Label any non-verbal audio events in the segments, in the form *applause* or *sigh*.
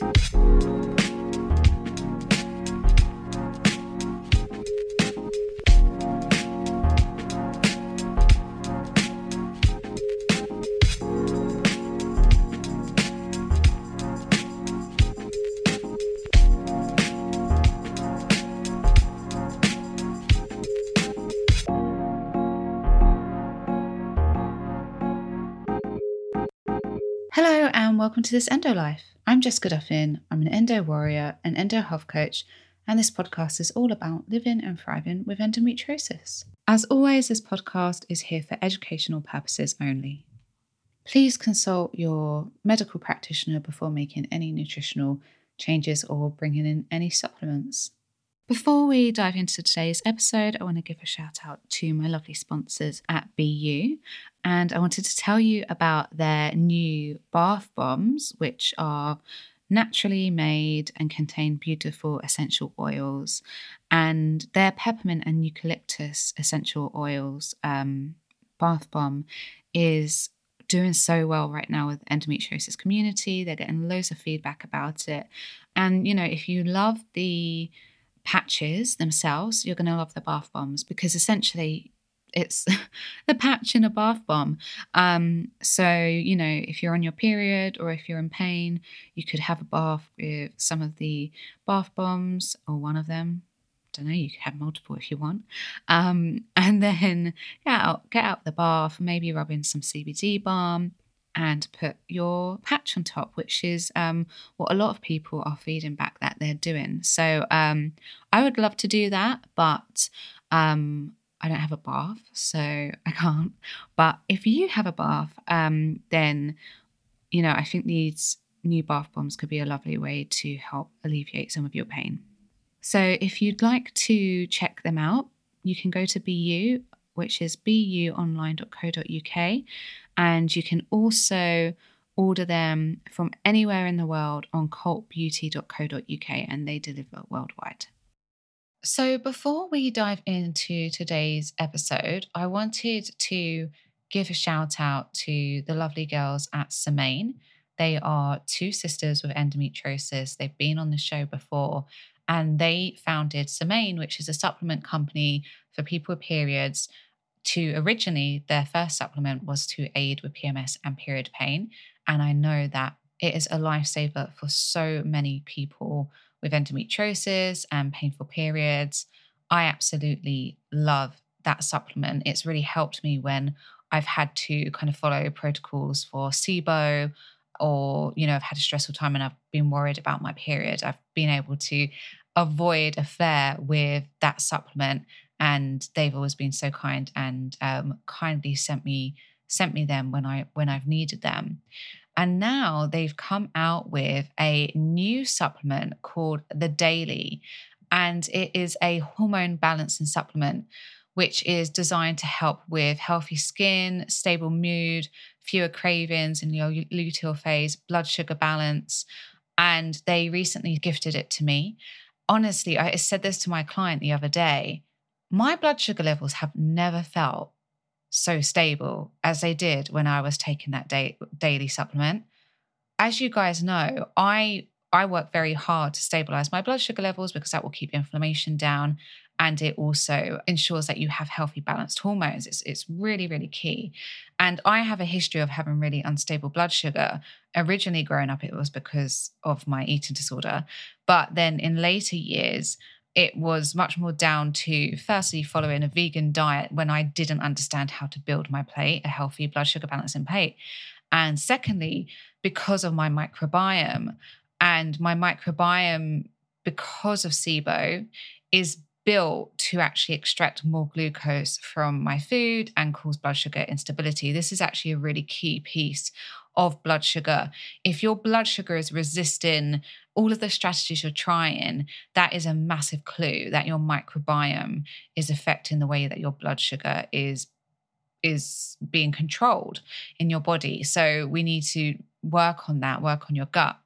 Hello and welcome to this Endo Life. I'm Jessica Duffin. I'm an endo warrior, an endo health coach, and this podcast is all about living and thriving with endometriosis. As always, this podcast is here for educational purposes only. Please consult your medical practitioner before making any nutritional changes or bringing in any supplements. Before we dive into today's episode, I want to give a shout out to my lovely sponsors at BeYou. And I wanted to tell you about their new bath bombs, which are naturally made and contain beautiful essential oils. And their peppermint and eucalyptus essential oils um, bath bomb is doing so well right now with endometriosis community. They're getting loads of feedback about it. And, you know, if you love the patches themselves, you're going to love the bath bombs because essentially it's *laughs* the patch in a bath bomb. Um, so, you know, if you're on your period or if you're in pain, you could have a bath with some of the bath bombs or one of them. Don't know, you could have multiple if you want. Um, *laughs* and then get out, get out the bath, maybe rub in some CBD balm and put your patch on top, which is um, what a lot of people are feeding back that they're doing. So um, I would love to do that, but um, I don't have a bath, so *laughs* I can't. But if you have a bath, um, then you know I think these new bath bombs could be a lovely way to help alleviate some of your pain. So if you'd like to check them out, you can go to BeYou, which is beyouonline.co.uk, and you can also order them from anywhere in the world on cultbeauty.co.uk and they deliver worldwide. So, before we dive into today's episode, I wanted to give a shout out to the lovely girls at Semaine. They are two sisters with endometriosis. They've been on the show before and they founded Semaine, which is a supplement company for people with periods to originally their first supplement was to aid with PMS and period pain. And I know that it is a lifesaver for so many people with endometriosis and painful periods. I absolutely love that supplement. It's really helped me when I've had to kind of follow protocols for SIBO or, you know, I've had a stressful time and I've been worried about my period. I've been able to avoid a flare with that supplement and they've always been so kind and um, kindly sent me sent me them when I when I've needed them. And now they've come out with a new supplement called the Daily, and it is a hormone balancing supplement which is designed to help with healthy skin, stable mood, fewer cravings in your luteal phase, blood sugar balance. And they recently gifted it to me. Honestly, I said this to my client the other day my blood sugar levels have never felt so stable as they did when I was taking that day, daily supplement. As you guys know, I I work very hard to stabilize my blood sugar levels because that will keep inflammation down and it also ensures that you have healthy balanced hormones. It's, it's really really key. And i have a history of having really unstable blood sugar. Originally growing up it was because of my eating disorder. But then in later years it was much more down to firstly following a vegan diet when I didn't understand how to build my plate, a healthy blood sugar balancing plate. And secondly, because of my microbiome, and my microbiome, because of SIBO, is built to actually extract more glucose from my food and cause blood sugar instability. This is actually a really key piece of blood sugar. If your blood sugar is resisting all of the strategies you're trying, that is a massive clue that your microbiome is affecting the way that your blood sugar is is being controlled in your body. So we need to work on that, work on your gut.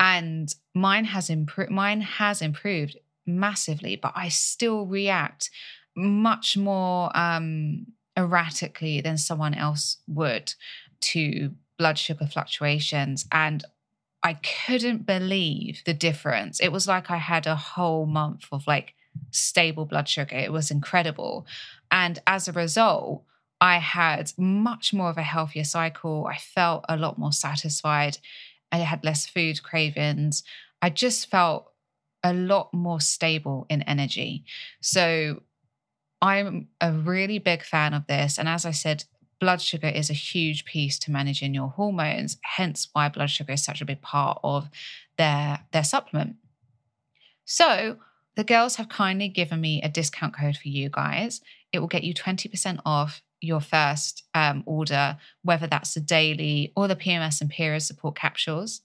And mine has improved mine has improved massively, but I still react much more um erratically than someone else would to blood sugar fluctuations and I couldn't believe the difference. It was like I had a whole month of like stable blood sugar. It was incredible. And as a result, I had much more of a healthier cycle. I felt a lot more satisfied. I had less food cravings. I just felt a lot more stable in energy. So I'm a really big fan of this. And as I said, blood sugar is a huge piece to managing your hormones, hence why blood sugar is such a big part of their, their supplement. So the girls have kindly given me a discount code for you guys. It will get you 20% off your first um, order, whether that's the daily or the PMS and period support capsules.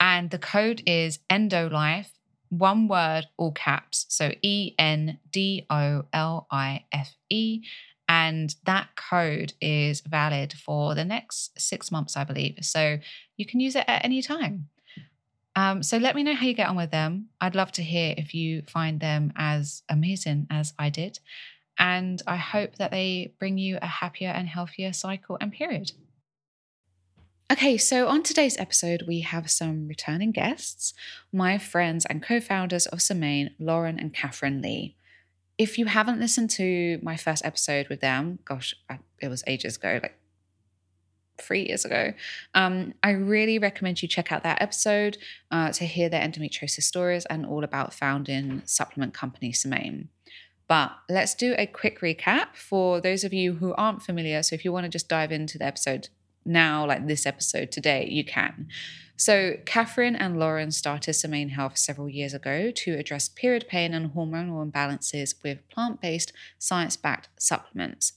And the code is ENDOLIFE, one word, all caps. So E N D O L I F E. And that code is valid for the next six months, I believe. So you can use it at any time. Um, so let me know how you get on with them. I'd love to hear if you find them as amazing as I did. And I hope that they bring you a happier and healthier cycle and period. Okay, so on today's episode, we have some returning guests, my friends and co founders of Semaine, Lauren and Catherine Lee. If you haven't listened to my first episode with them, gosh, it was ages ago, like three years ago. Um, I really recommend you check out that episode uh, to hear their endometriosis stories and all about founding supplement company Semaine. But let's do a quick recap for those of you who aren't familiar. So if you want to just dive into the episode now, like this episode today, you can. So, Catherine and Lauren started Semaine Health several years ago to address period pain and hormonal imbalances with plant based, science backed supplements.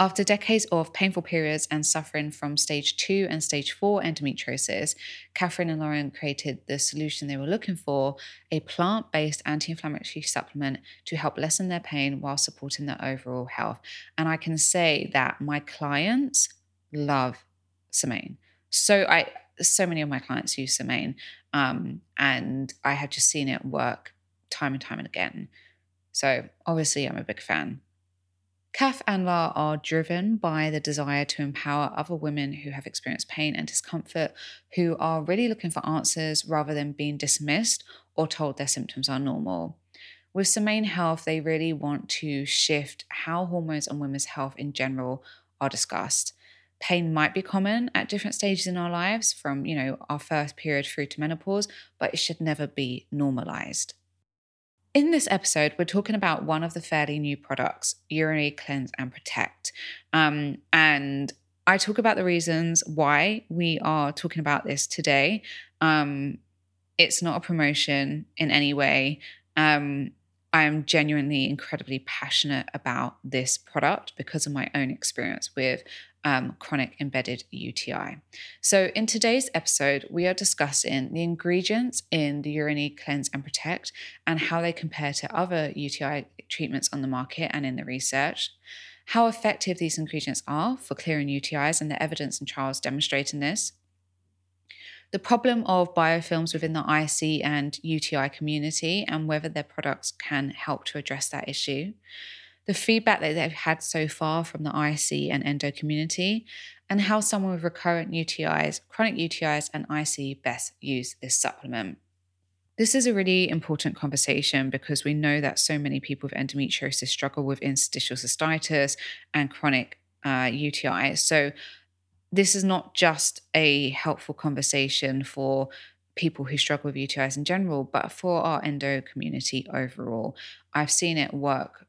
After decades of painful periods and suffering from stage two and stage four endometriosis, Catherine and Lauren created the solution they were looking for a plant based anti inflammatory supplement to help lessen their pain while supporting their overall health. And I can say that my clients love Semaine. So I so many of my clients use Semaine, um, and I have just seen it work time and time and again. So obviously, I'm a big fan. Kath and Lar are driven by the desire to empower other women who have experienced pain and discomfort, who are really looking for answers rather than being dismissed or told their symptoms are normal. With Semaine Health, they really want to shift how hormones and women's health in general are discussed. Pain might be common at different stages in our lives, from you know our first period through to menopause, but it should never be normalized. In this episode, we're talking about one of the fairly new products, Urinary Cleanse and Protect. Um, and I talk about the reasons why we are talking about this today. Um, it's not a promotion in any way. Um, I am genuinely incredibly passionate about this product because of my own experience with um, chronic embedded UTI. So, in today's episode, we are discussing the ingredients in the Urinary Cleanse and Protect and how they compare to other UTI treatments on the market and in the research, how effective these ingredients are for clearing UTIs and the evidence and trials demonstrating this, the problem of biofilms within the IC and UTI community and whether their products can help to address that issue the feedback that they've had so far from the IC and endo community, and how someone with recurrent UTIs, chronic UTIs, and IC best use this supplement. This is a really important conversation because we know that so many people with endometriosis struggle with interstitial cystitis and chronic uh. So, this is not just a helpful conversation for people who struggle with UTIs in general, but for our endo community overall. I've seen it work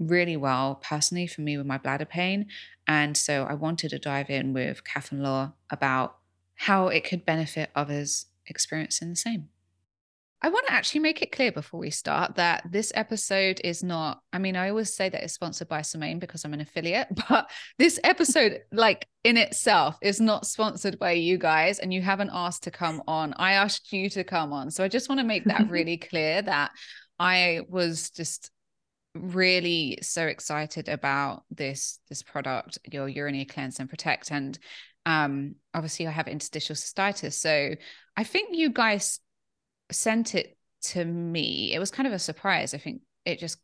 really well personally for me with my bladder pain. And so I wanted to dive in with Kath and Lar about how it could benefit others experiencing the same. I want to actually make it clear before we start that this episode is not, I mean, I always say that it's sponsored by Semaine because I'm an affiliate, *laughs* but this episode, like in itself, is not sponsored by you guys and you haven't asked to come on. I asked you to come on. So I just want to make that *laughs* really clear that I was just really so excited about this this product your urinary cleanse and protect and um obviously i have interstitial cystitis so i think you guys sent it to me it was kind of a surprise i think it just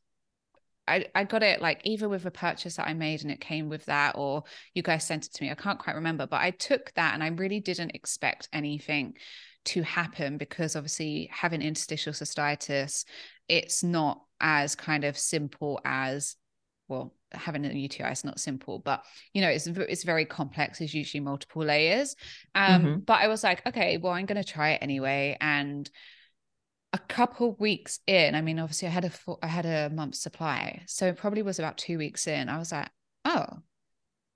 I, I got it like either with a purchase that I made and it came with that, or you guys sent it to me. I can't quite remember, but I took that and I really didn't expect anything to happen because obviously having interstitial cystitis, it's not as kind of simple as well having a UTI is not simple, but you know, it's it's very complex. There's usually multiple layers. Um, mm-hmm. but I was like, okay, well, I'm gonna try it anyway. And a couple weeks in, I mean, obviously I had a I had a month's supply. So it probably was about two weeks in. I was like, oh,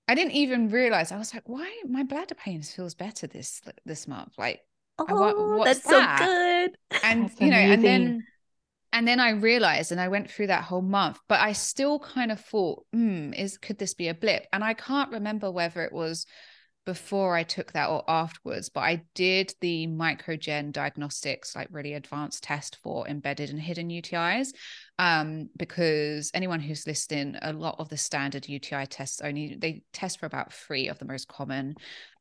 I didn't even realize. I was like, why my bladder pain feels better this this month? Like, oh, that's that? so good. And *laughs* that's you know, amazing. and then and then I realized, and I went through that whole month, but I still kind of thought, hmm, is could this be a blip? And I can't remember whether it was before I took that or afterwards, but I did the microgen diagnostics, like really advanced test for embedded and hidden UTIs. Um, because anyone who's listening, a lot of the standard UTI tests only they test for about three of the most common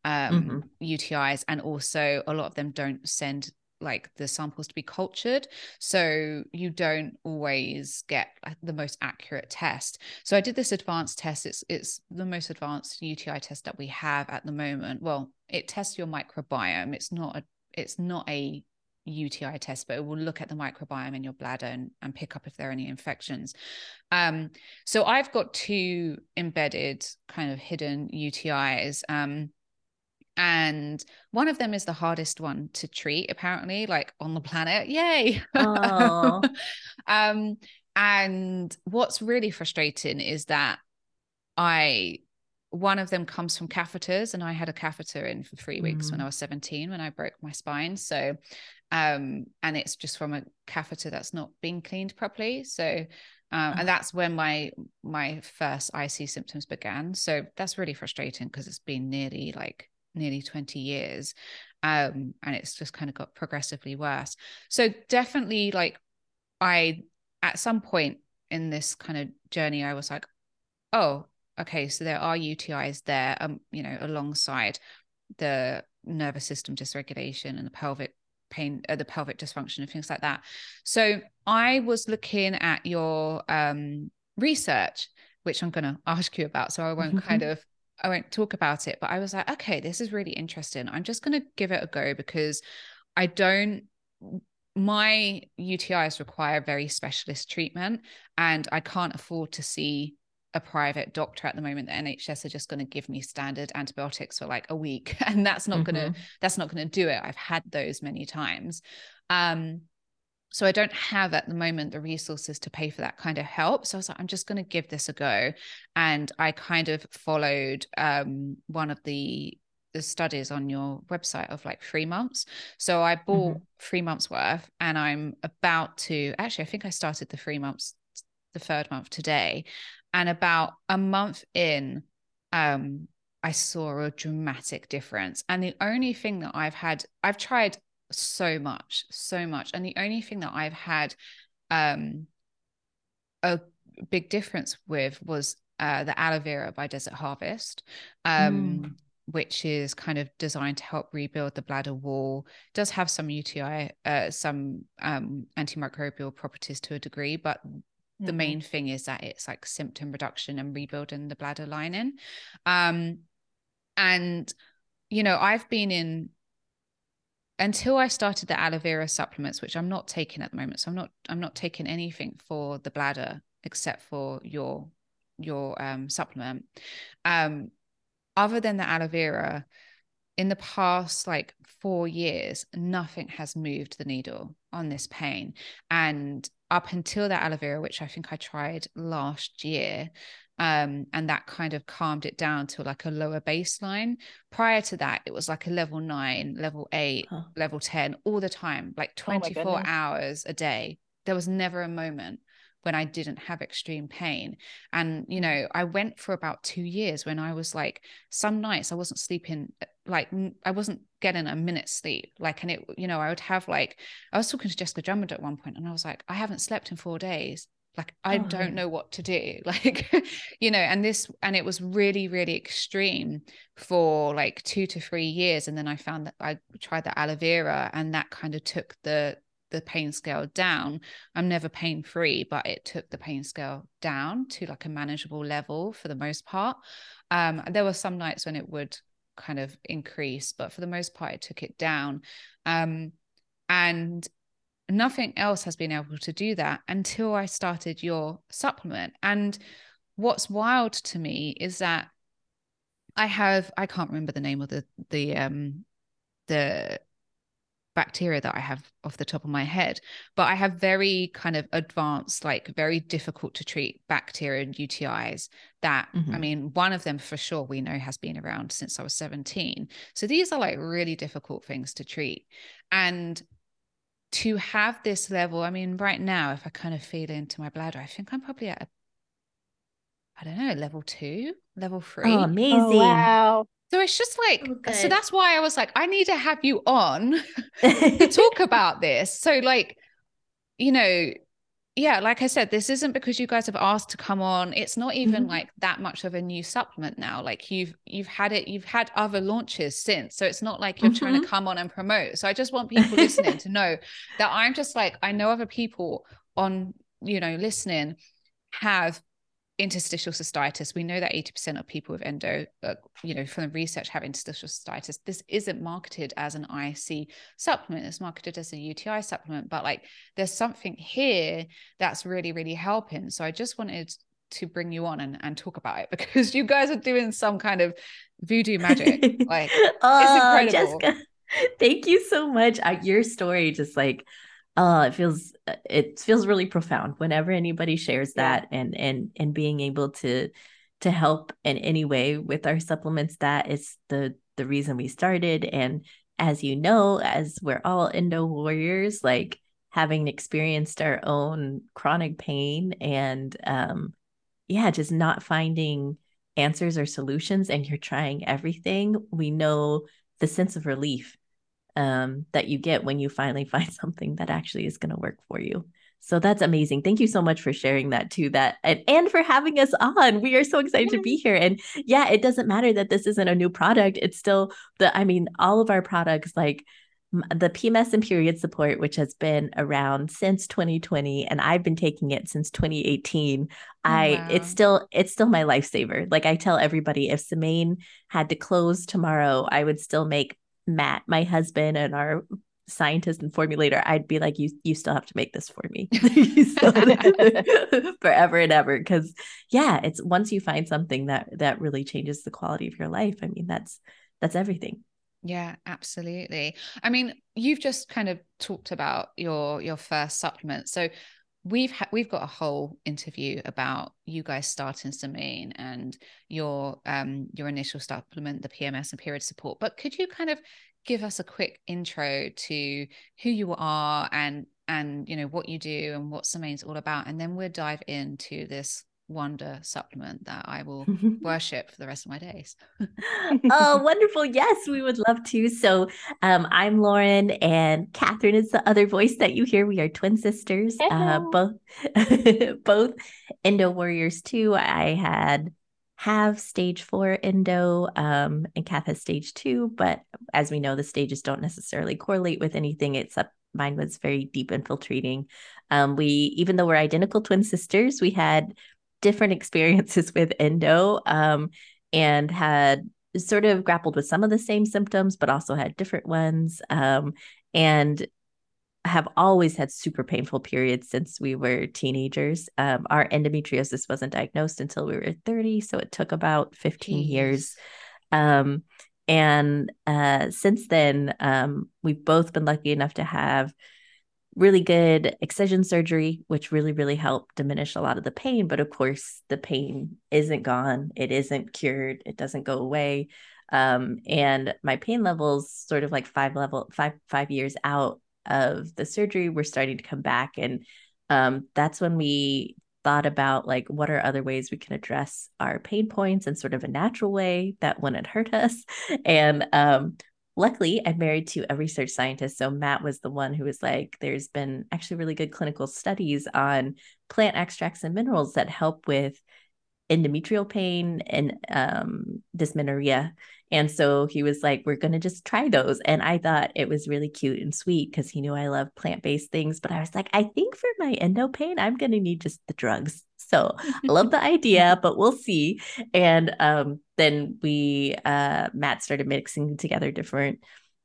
um, mm-hmm. UTIs, and also a lot of them don't send like the samples to be cultured so you don't always get the most accurate test so i did this advanced test it's it's the most advanced uti test that we have at the moment well it tests your microbiome it's not a it's not a UTI test, but it will look at the microbiome in your bladder and, and pick up if there are any infections. Um, so I've got two embedded kind of hidden UTIs. Um, and one of them is the hardest one to treat apparently like on the planet. Yay! *laughs* Um and what's really frustrating is that i one of them comes from catheters and i had a catheter in for three weeks mm. when i was 17 when i broke my spine. So um and it's just from a catheter that's not being cleaned properly. So um, and that's when my my first IC symptoms began. So that's really frustrating because it's been nearly like nearly 20 years um and it's just kind of got progressively worse. So definitely like i at some point in this kind of journey i was like oh okay so there are utis there um you know alongside the nervous system dysregulation and the pelvic pain uh, the pelvic dysfunction and things like that. So i was looking at your um research which i'm going *laughs* to ask you about so i won't kind *laughs* of I won't talk about it, but I was like, okay, this is really interesting. I'm just going to give it a go because I don't, my UTIs require very specialist treatment and I can't afford to see a private doctor at the moment the nhs are just going to give me standard antibiotics for like a week *laughs* and that's not mm-hmm. going to that's not going to do it i've had those many times um so I don't have at the moment the resources to pay for that kind of help. So I was like, I'm just going to give this a go. And I kind of followed um, one of the the studies on your website of like three months. So I bought mm-hmm. three months worth and I'm about to actually, I think I started the three months, the third month today. And about a month in, um, I saw a dramatic difference. And the only thing that I've had, I've tried so much, so much. And the only thing that I've had um, a big difference with was uh, the aloe vera by Desert Harvest, um, mm. which is kind of designed to help rebuild the bladder wall. It does have some UTI, uh, some um, antimicrobial properties to a degree, but the mm-hmm. main thing is that it's like symptom reduction and rebuilding the bladder lining. Um, and you know, I've been in until I started the aloe vera supplements, which I'm not taking at the moment. So I'm not I'm not taking anything for the bladder except for your your um, supplement. Um, other than the aloe vera, in the past like four years, nothing has moved the needle on this pain. And up until that aloe vera, which I think I tried last year, um, and that kind of calmed it down to like a lower baseline. Prior to that, it was like a level nine, level eight, huh. level 10 all the time, like 24 oh hours a day. There was never a moment when I didn't have extreme pain. And, you know, I went for about two years when I was like, some nights I wasn't sleeping, like, I wasn't getting a minute's sleep. Like, and it, you know, I would have like, I was talking to Jessica Drummond at one point and I was like, I haven't slept in four days like i oh, don't know what to do *laughs* like you know and this and it was really really extreme for like two to three years and then i found that i tried the aloe vera and that kind of took the the pain scale down. I'm never pain free, but it took the pain scale down to like a manageable level for the most part. Um, there were some nights when it would kind of increase, but for the most part, it took it down. Um, and nothing else has been able to do that until I started your supplement. And what's wild to me is that I have I can't remember the name of the the um the bacteria that I have off the top of my head, but I have very kind of advanced, like very difficult to treat bacteria and UTIs that, mm-hmm. I mean, one of them for sure we know has been around since I was 17. So these are like really difficult things to treat. And to have this level, I mean, right now, if I kind of feel into my bladder, I think I'm probably at a, I don't know, level two, level three. Oh, oh amazing. Oh, wow. So it's just like, oh, so that's why I was like, I need to have you on *laughs* *laughs* to talk about this. So, like, you know, yeah, like I said, this isn't because you guys have asked to come on. It's not even mm-hmm. like that much of a new supplement now. Like you've you've had it, you've had other launches since. So it's not like you're mm-hmm. trying to mm-hmm. come on and promote. So I just want people listening to know that I'm just like, I know other people on, you know, listening have interstitial cystitis. We know that 80% of people with endo, uh, you know, from the research have interstitial cystitis. This isn't marketed as an IC supplement, it's marketed as a UTI supplement, but like there's something here that's really, really helping. So I just wanted to bring you on and, and talk about it *laughs* because you guys are doing some kind of voodoo magic. *laughs* Like, oh, it's incredible. Jessica, *laughs* thank you so much. Your story just like uh it feels uh, it feels really profound whenever anybody shares that and and and being able to to help in any way with our supplements that is the the reason we started. And as you know as we're all endo warriors like having experienced our own chronic pain and um yeah just not finding answers or solutions and you're trying everything we know the sense of relief um, that you get when you finally *laughs* find something that actually is going to work for you. So that's amazing. Thank you so much for sharing that too. That and, and for having us on. We are so excited to be here. And yeah, it doesn't matter that this isn't a new product. It's still the, I mean, all of our products like the PMS and period support, which has been around since 2020, and I've been taking it since 2018. Oh, I wow. it's still it's still my lifesaver. Like I tell everybody, if Semaine had to close tomorrow, I would still make Matt, my husband, and our scientist and formulator, I'd be like, you you still have to make this for me *laughs* *laughs* forever and ever. Cause yeah, it's once you find something that that really changes the quality of your life. I mean, that's that's everything. Yeah, absolutely. I mean, you've just kind of talked about your your first supplement. So we've ha- we've got a whole interview about you guys starting Semaine and your um your initial supplement, the PMS and period support. But could you kind of give us a quick intro to who you are and and you know what you do and what Semaine's all about, and then we'll dive into this wonder supplement that I will *laughs* worship for the rest of my days. oh, *laughs* wonderful. Yes, we would love to. So um, I'm Lauren and Catherine is the other voice that you hear. We are twin sisters, uh, both *laughs* both endo warriors too. I had have stage four endo um, and Kath has stage two, but as we know, the stages don't necessarily correlate with anything except mine was very deep infiltrating. Um, we, even though we're identical twin sisters, we had different *laughs* experiences with endo um, and had sort of grappled with some of the same symptoms, but also had different ones. Um, and have always had super painful periods since we were teenagers. Um, our endometriosis wasn't diagnosed until we were 30, so it took about 15 Jeez. years. Um, and uh, since then, um, we've both been lucky enough to have really good excision surgery, which really, really helped diminish a lot of the pain. But of course, the pain isn't gone, it isn't cured, it doesn't go away. Um, and my pain levels, sort of like five level, five, five years out of the surgery, were starting to come back. And um, that's when we thought about like what are other ways we can address our pain points in sort of a natural way that wouldn't hurt us *laughs* and um, luckily i'm married to a research scientist so matt was the one who was like there's been actually really good clinical studies on plant extracts and minerals that help with endometrial pain and um, dysmenorrhea And so he was like, we're going to just try those. And I thought it was really cute and sweet because he knew I love plant based things. But I was like, I think for my endo pain, I'm going to need just the drugs. So I love the idea, but we'll see. And um, then we, uh, Matt started mixing together different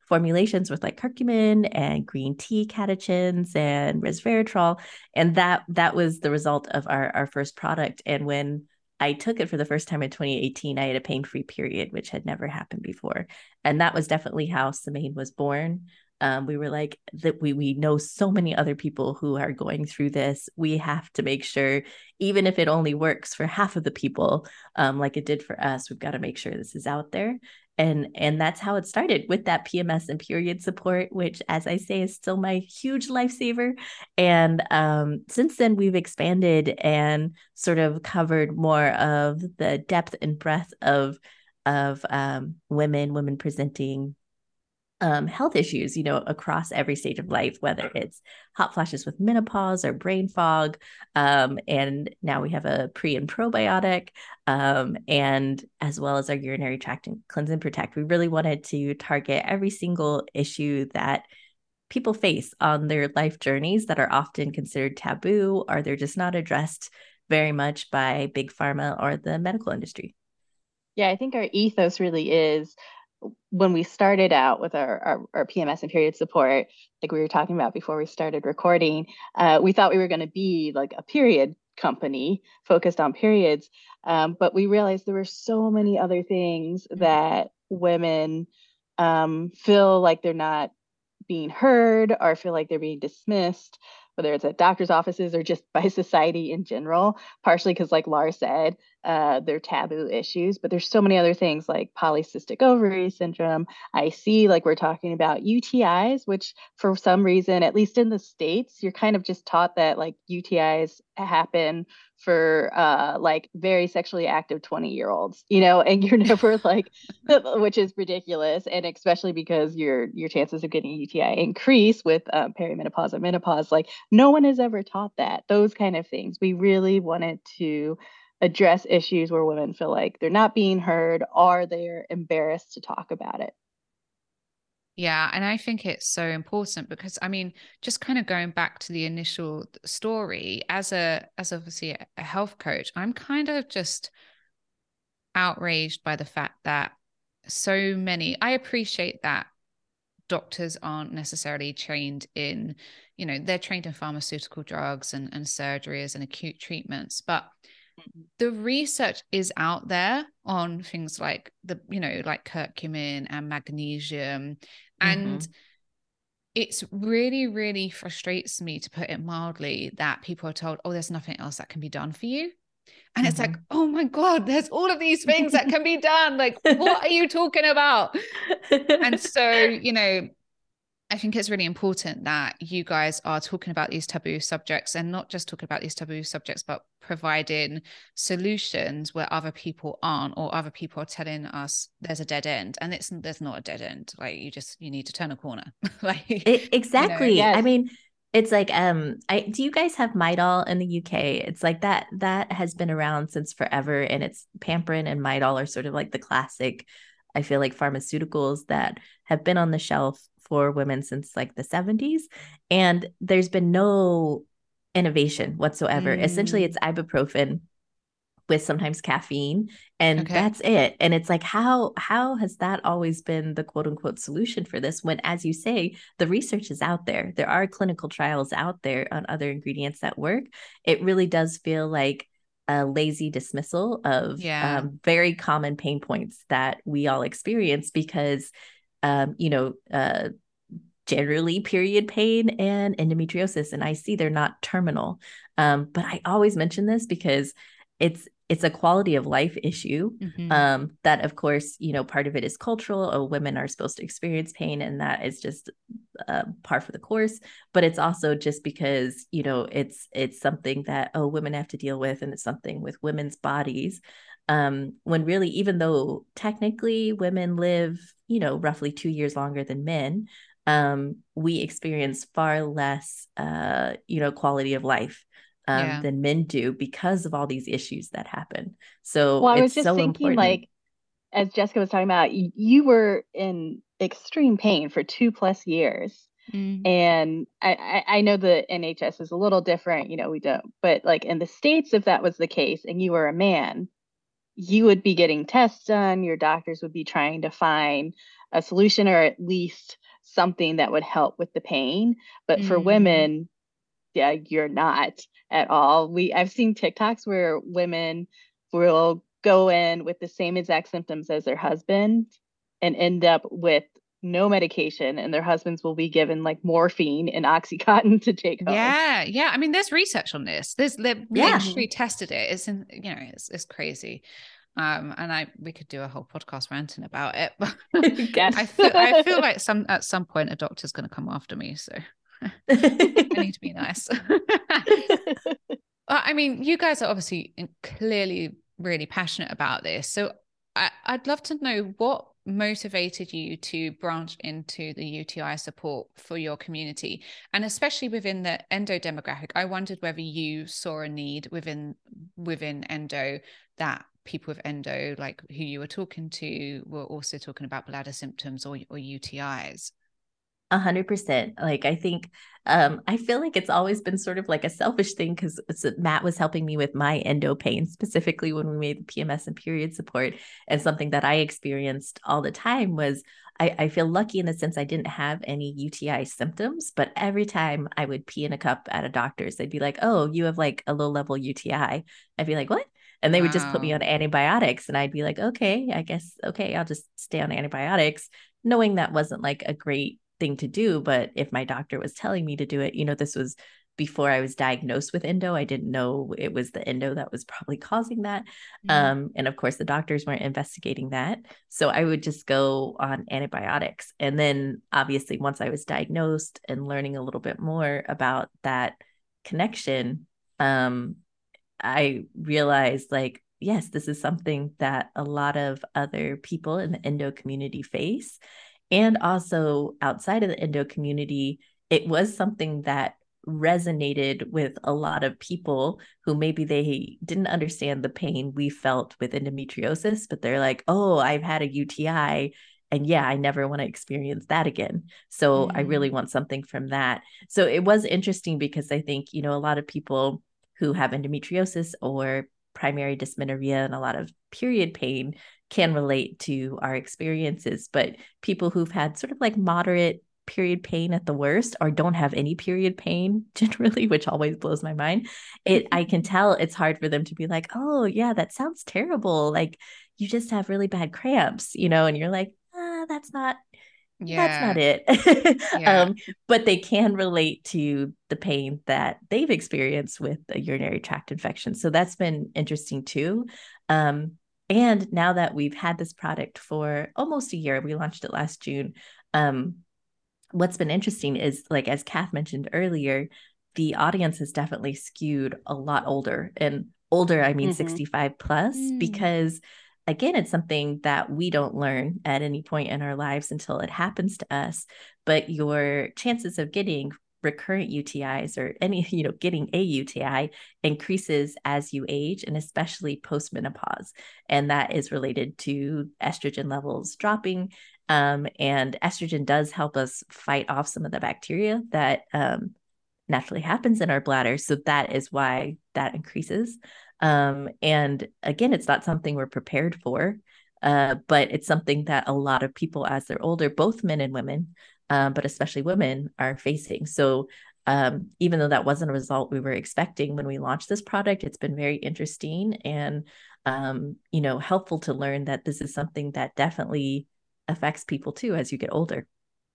formulations with like curcumin and green tea catechins and resveratrol. And that that was the result of our our first product. And when I took it for the first time in 2018 I had a pain-free period which had never happened before. And that was definitely how Semaine was born um, we were like that we we know so many other people who are going through this. We have to make sure even if it only works for half of the people um, like it did for us we've got to make sure this is out there. And and that's how it started with that pms and period support which as i say is still my huge lifesaver. And um, since then we've expanded and sort of covered more of the depth and breadth of of um, women women presenting um, health issues, you know, across every stage of life, whether it's hot flashes with menopause or brain fog. Um, and now we have a pre and probiotic, um, and as well as our urinary tract and cleanse and protect. We really wanted to target every single issue that people face on their life journeys that are often considered taboo or they're just not addressed very much by big pharma or the medical industry. Yeah, I think our ethos really is when we started out with our, our, our, PMS and period support, like we were talking about before we started recording, uh, we thought we were going to be like a period company focused on periods. Um, but we realized there were so many other things mm-hmm. that women um, feel like they're not being heard or feel like they're being dismissed whether it's at doctor's offices or just *laughs* by society in general, partially because, like Lauren said, uh, they're taboo issues, but there's so many other things like polycystic ovary syndrome, IC, like we're talking about UTIs, which for some reason, at least in the States, you're kind of just taught that like UTIs happen for uh, like very sexually active 20 year olds, you know, and you're *laughs* never like, *laughs* which is ridiculous. And especially because your, your chances of getting UTI increase with um, perimenopause and menopause, like no one has ever taught that, those kind of things. We really wanted to address issues where women feel like they're not being heard or they're embarrassed to talk about it. Yeah, and I think it's so important because I mean, just kind of going back to the initial story as a as obviously a health coach, I'm kind of just outraged by the fact that so many I appreciate that doctors aren't necessarily trained in, you know, they're trained in pharmaceutical drugs and, and surgeries and acute treatments, but the research is out there on things like the you know like curcumin and magnesium and mm-hmm. it's really really frustrates me to put it mildly that people are told oh there's nothing else that can be done for you and mm-hmm. it's like mm-hmm. oh my god there's all of these things that can be done like what are you talking about *laughs* and so you know I think it's really important that you guys are talking about these taboo subjects and not just talking about these taboo subjects, but providing solutions where other people aren't, or other people are telling us there's a dead end, and it's there's not a dead end. Like you just you need to turn a corner. *laughs* like it, exactly. You know? yes. I mean, it's like um, I do you guys have Midol in the UK? It's like that that has been around since forever, and it's Pamprin and Midol are sort of like the classic. I feel like pharmaceuticals that have been on the shelf for women since like the 70s and there's been no innovation whatsoever mm. essentially it's ibuprofen with sometimes caffeine and okay. that's it and it's like how how has that always been the quote unquote solution for this when as you say the research is out there there are clinical trials out there on other ingredients that work it really does feel like a lazy dismissal of yeah. um, very common pain points that we all experience because um, you know, uh, generally period pain and endometriosis. And IC they're not terminal. Um, but I always mention this because it's it's a quality of life issue mm-hmm. um, that of course you know part of it is cultural oh women are supposed to experience pain and that is just uh, par for the course but it's also just because you know it's it's something that oh women have to deal with and it's something with women's bodies um, when really even though technically women live you know roughly two years longer than men um, we experience far less uh, you know quality of life um, yeah. than men do because of all these issues that happen so well i was just so thinking important. like as Jessica was talking about, you were in extreme pain for two plus years. Mm. And I, I know the NHS is a little different, you know, we don't, but like in the States, if that was the case and you were a man, you would be getting tests done, your doctors would be trying to find a solution or at least something that would help with the pain. But mm. for women, yeah, you're not at all. We I've seen TikToks where women will go in with the same exact symptoms as their husband and end up with no medication and their husbands will be given like morphine and oxycontin *laughs* to take home. Yeah, yeah. I mean, there's research on this. There's they yeah. literally tested it. It's in, you know, it's it's crazy. Um, and I we could do a whole podcast ranting about it, *laughs* but I feel I feel like some at some point a doctor's going to come after me, so *laughs* I need to be nice. I mean, you guys are obviously clearly really passionate about this, so I, I'd love to know what motivated you to branch into the UTI support for your community? And especially within the endo demographic I wondered whether you saw a need within within endo that people with endo like who you were talking to were also talking about bladder symptoms or, or UTIs a hundred percent. Like I think, um, I feel like it's always been sort of like a selfish thing because Matt was helping me with my endo pain specifically when we made the PMS and period support, and something that I experienced all the time was I, I feel lucky in the sense I didn't have any UTI symptoms, but every time I would pee in a cup at a doctor's, they'd be like, "Oh, you have like a low level UTI." I'd be like, "What?" And they wow. would just put me on antibiotics, and I'd be like, "Okay, I guess okay, I'll just stay on antibiotics." Knowing that wasn't like a great thing to do but if my doctor was telling me to do it you know this was before I was diagnosed with endo. I didn't know it was the endo that was probably causing that. Mm-hmm. Um, and of course, the doctors weren't investigating that. So I would just go on antibiotics. And then, obviously, once I was diagnosed and learning a little bit more about that connection, um, I realized like, yes, this is something that a lot of other people in the endo community face and also outside of the endo community it was something that resonated with a lot of people who maybe they didn't understand the pain we felt with endometriosis but they're like oh i've had a uti and yeah i never want to experience that again so mm-hmm. i really want something from that so it was interesting because i think you know a lot of people who have endometriosis or primary dysmenorrhea and a lot of period pain can relate to our experiences. But people who've had sort of like moderate period pain at the worst or don't have any period pain *laughs* generally which always blows my mind it i can tell it's hard for them to be like oh yeah that sounds terrible like you just have really bad cramps you know and you're like ah, that's not yeah. that's not it *laughs* yeah. um, but they can relate to the pain that they've experienced with a urinary tract infection so that's been interesting too um, and now that we've had this product for almost a year, we launched it last June. Um, what's been interesting is, like, as Kath mentioned earlier, the audience has definitely skewed a lot older. And older, I mean mm-hmm. 65 plus, mm. because again, it's something that we don't learn at any point in our lives until it happens to us. But your chances of getting recurrent UTIs or any, *laughs* you know, getting a UTI increases as you age and especially postmenopause. And that is related to estrogen levels dropping. Um, and estrogen does help us fight off some of the bacteria that um, naturally happens in our bladder. So that is why that increases. Um, and again, it's not something we're prepared for. Uh, but it's something that a lot of people, as they're older, both men and women, um, but especially women are facing. So um, even though that wasn't a result we were expecting when we launched this product, it's been very interesting and um, you know helpful to learn that this is something that definitely affects people too as you get older.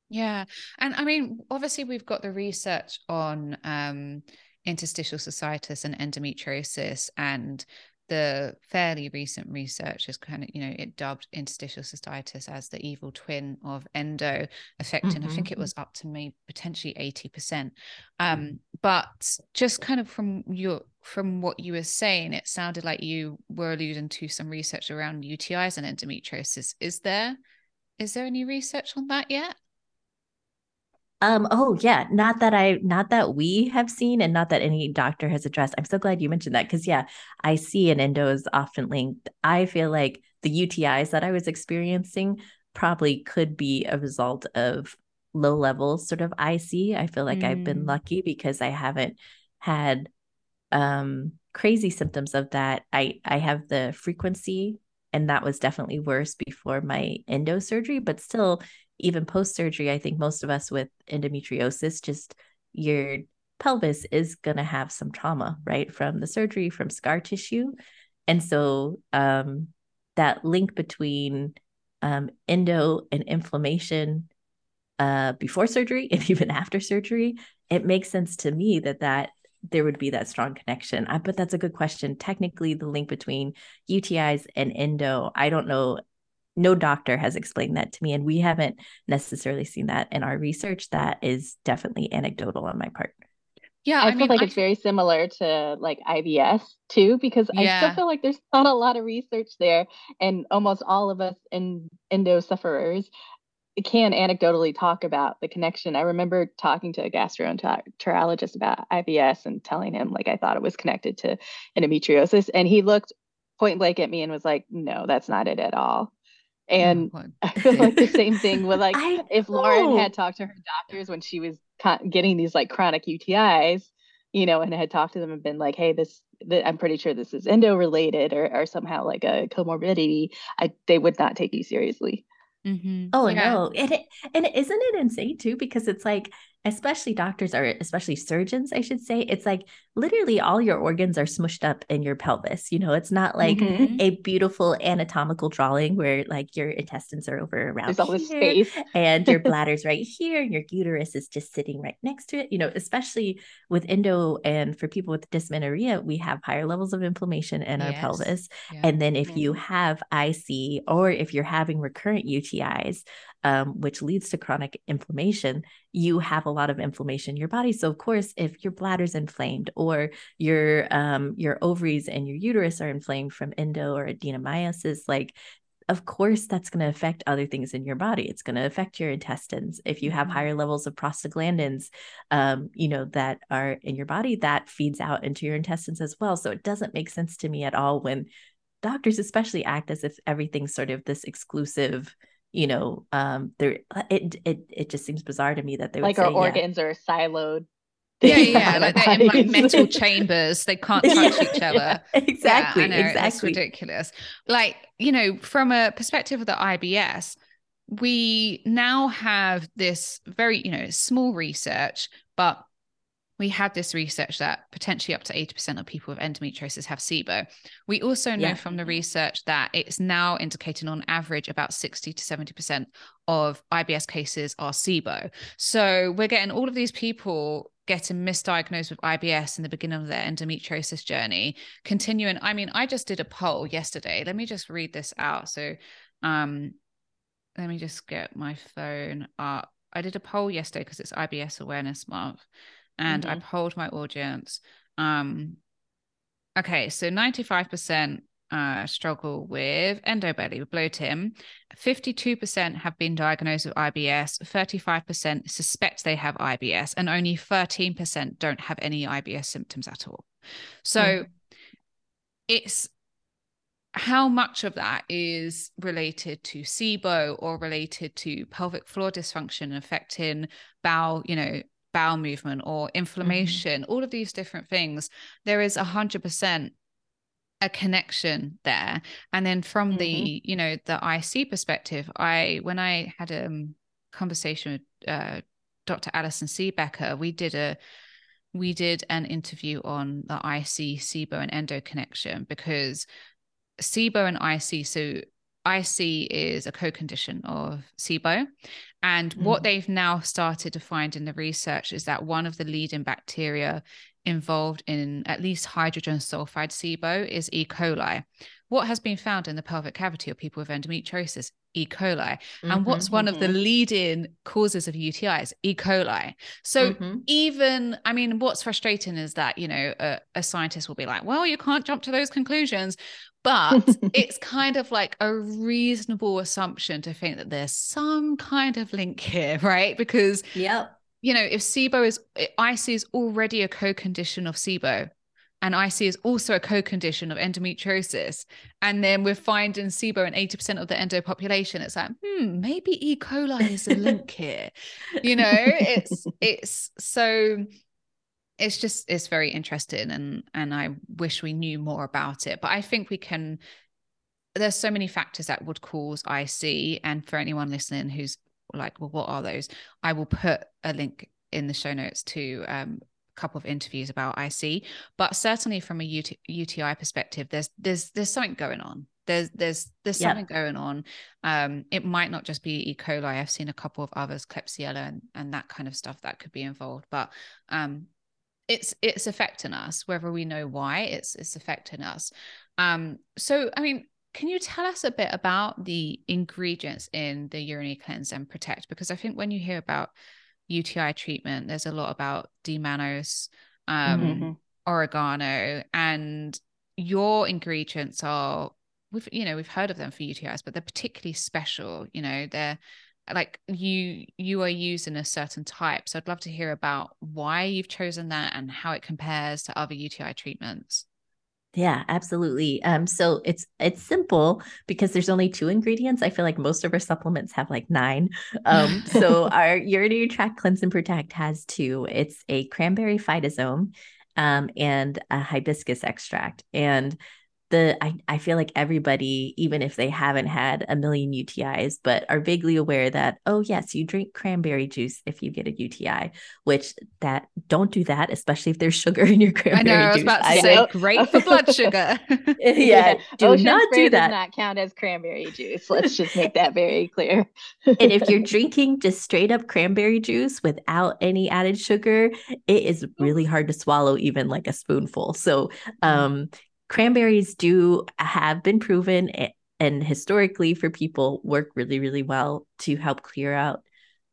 Yeah, and I mean, obviously, we've got the research on um, interstitial cystitis and endometriosis, and the fairly recent research is kind of, you know, it dubbed interstitial cystitis as the evil twin of endo, affecting, mm-hmm. I think it mm-hmm. was up to maybe potentially 80%. Um, but just kind of from your from what you were saying, it sounded like you were alluding to some research around UTIs and endometriosis. Is there is there any research on that yet? Um, oh yeah, not that I not that we have seen and not that any doctor has addressed. I'm so glad you mentioned that because yeah, IC an endo is often linked. I feel like the UTIs that I was experiencing probably could be a result of low level sort of IC. I feel like mm. I've been mm. lucky because I haven't had um crazy symptoms of that. I I have the frequency and that was definitely worse before my endo surgery, but still even post surgery, I think most of us with endometriosis, just your pelvis is going to have some trauma, right? From the surgery, from scar tissue. And so um, that link between um, endo and inflammation uh, before surgery and *laughs* even after surgery, it makes sense to me that that there would be that strong connection. I, but that's a good question. Technically, the link between UTIs and endo, I don't know no doctor has explained that to me and we haven't necessarily seen that in our research. That is definitely anecdotal on my part. Yeah i, I feel mean, like I... it's very similar to like IBS too because yeah. i still feel like there's not a lot of research there and almost all of us in endo sufferers can anecdotally talk about the connection. I remember talking to a gastroenterologist about IBS and telling him like i thought it was connected to endometriosis and he looked point blank at me and was like no that's not it at all and oh, I feel like the same *laughs* thing with like if Lauren had talked to her doctors when she was getting these like chronic UTIs, you know, and had talked to them and been like, hey, this, th- I'm pretty sure this is endo related or, or somehow like a comorbidity, I, they would not take you seriously. Mm-hmm. Oh yeah. no, and it, and isn't it insane too? Because it's like especially doctors or especially surgeons, I should say, it's like literally all your organs are smushed up in your pelvis. You know, it's not like mm-hmm. a beautiful anatomical drawing where like your intestines are over around There's all this space and your *laughs* bladder's right here, and your uterus is just sitting right next to it. You know, especially with endo and for people with dysmenorrhea, we have higher levels of inflammation in yes. our pelvis. Yeah. And then if you have IC or if you're having recurrent UTIs, um, which leads to chronic inflammation, you have a lot of inflammation in your body. So, of course, if your bladder's inflamed or your um, your ovaries and your uterus are inflamed from endo or adenomyosis, like of course that's going to affect other things in your body it's going to affect your intestines if you have mm-hmm. higher levels of prostaglandins um, you know that are in your body that feeds out into your intestines as well so it doesn't make sense to me at all when doctors especially act as if everything's sort of this exclusive you know um there uh, it it it just seems bizarre to me that they like our say, organs yeah. are siloed. *laughs* Yeah yeah like they're in like *laughs* metal chambers. They can't touch yeah, each other. Yeah, *laughs* exactly yeah, exactly it's ridiculous. Like you know from a perspective of the ibs we now have this very you know small research but we had this research that potentially up to 80% of people with endometriosis have SIBO. We also know yeah. from the research that it's now indicating on average about 60 to 70% of IBS cases are SIBO. So we're getting all of these people getting misdiagnosed with IBS in the beginning of their endometriosis journey, continuing. I mean, I just did a poll yesterday. Let me just read this out. So um let me just get my phone up. I did a poll yesterday because it's IBS Awareness Month and mm-hmm. I polled my audience. Um, okay, so 95% uh, struggle with endobelly, with bloating. 52% have been diagnosed with IBS, 35% suspect they have IBS, and only 13% don't have any IBS symptoms at all. So mm. it's how much of that is related to SIBO or related to pelvic floor dysfunction affecting bowel, you know, bowel movement or mm-hmm. inflammation, mm-hmm. all of these different things, there is a hundred percent a connection there. And then from mm-hmm. the, you know, the IC perspective, I when I had a um, conversation with uh, Dr. Allison Siebecker, we did a we did an interview on the IC, SIBO, and endo connection because SIBO and IC, so IC is a co-condition of SIBO. And mm. what they've now started to find in the research is that one of the leading bacteria involved in at least hydrogen sulfide SIBO is E. coli. What has been found in the pelvic cavity of people with endometriosis? E. coli. Mm-hmm, and what's one mm-hmm. of the mm-hmm. leading causes of UTIs? E. coli. So mm-hmm. even, I mean, what's frustrating is that, you know, a, a scientist will be like, well, you can't jump to those conclusions but *laughs* it's kind of like a reasonable assumption to think that there's some kind of link here *laughs* right because yep you know, if SIBO is IC is already a co-condition of SIBO, and IC is also a co-condition of endometriosis, and then we're finding SIBO in 80% of the endo population, it's like, hmm, maybe E. coli is a link *laughs* here. You know, it's it's so it's just it's very interesting and and I wish we knew more about it. But I think we can there's so many factors that would cause IC. And for anyone listening who's like, well, what are those? I will put a link in the show notes to um, couple of interviews about IC. But certainly from a UT- UTI perspective, there's there's there's something going on. There's there's there's something going on. Um, it might not just be E. coli. I've seen a couple of others, Klebsiella and, and that kind of stuff that could be involved. But um, it's it's affecting us, whether we know why. It's it's affecting us. Um, so I mean, can you tell us a bit about the ingredients in the urinary cleanse and protect? Because I think when you hear about UTI treatment, there's a lot about D-mannose, um, mm-hmm. oregano, and your ingredients are we've you know we've heard of them for UTIs, but they're particularly special. You know, they're like you you are using a certain type. So I'd love to hear about why you've chosen that and how it compares to other UTI treatments. Yeah, absolutely. Um, so it's it's simple because there's only two ingredients. I feel like most of our supplements have like nine. Um, so *laughs* our urinary tract cleanse and protect has two. It's a cranberry phytosome um, and a hibiscus extract. And the I, I feel like everybody even if they haven't had a million utis but are vaguely aware that oh yes you drink cranberry juice if you get a uti which that don't do that especially if there's *laughs* sugar in your cranberry juice. I know, I was about to say know. great for blood *laughs* sugar *laughs* yeah, yeah, do Ocean not do that does not count as cranberry juice let's just make that very clear and if you're drinking just straight up cranberry juice without any added sugar it is really hard to swallow even like a spoonful so mm. um cranberries do have been proven and historically for people work really really well to help clear out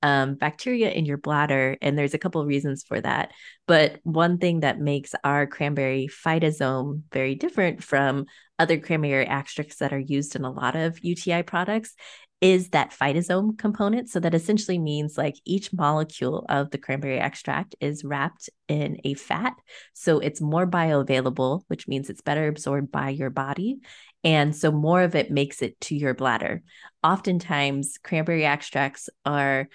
um, bacteria in your bladder and there's a couple of reasons for that. But one thing that makes our cranberry phytosome very different from other cranberry extracts that are used in a lot of uti products is that phytosome component. So that essentially means like each molecule of the cranberry extract is wrapped in a fat. So it's more bioavailable, which means it's better absorbed by your body. And so more of it makes it to your bladder. Oftentimes, cranberry extracts are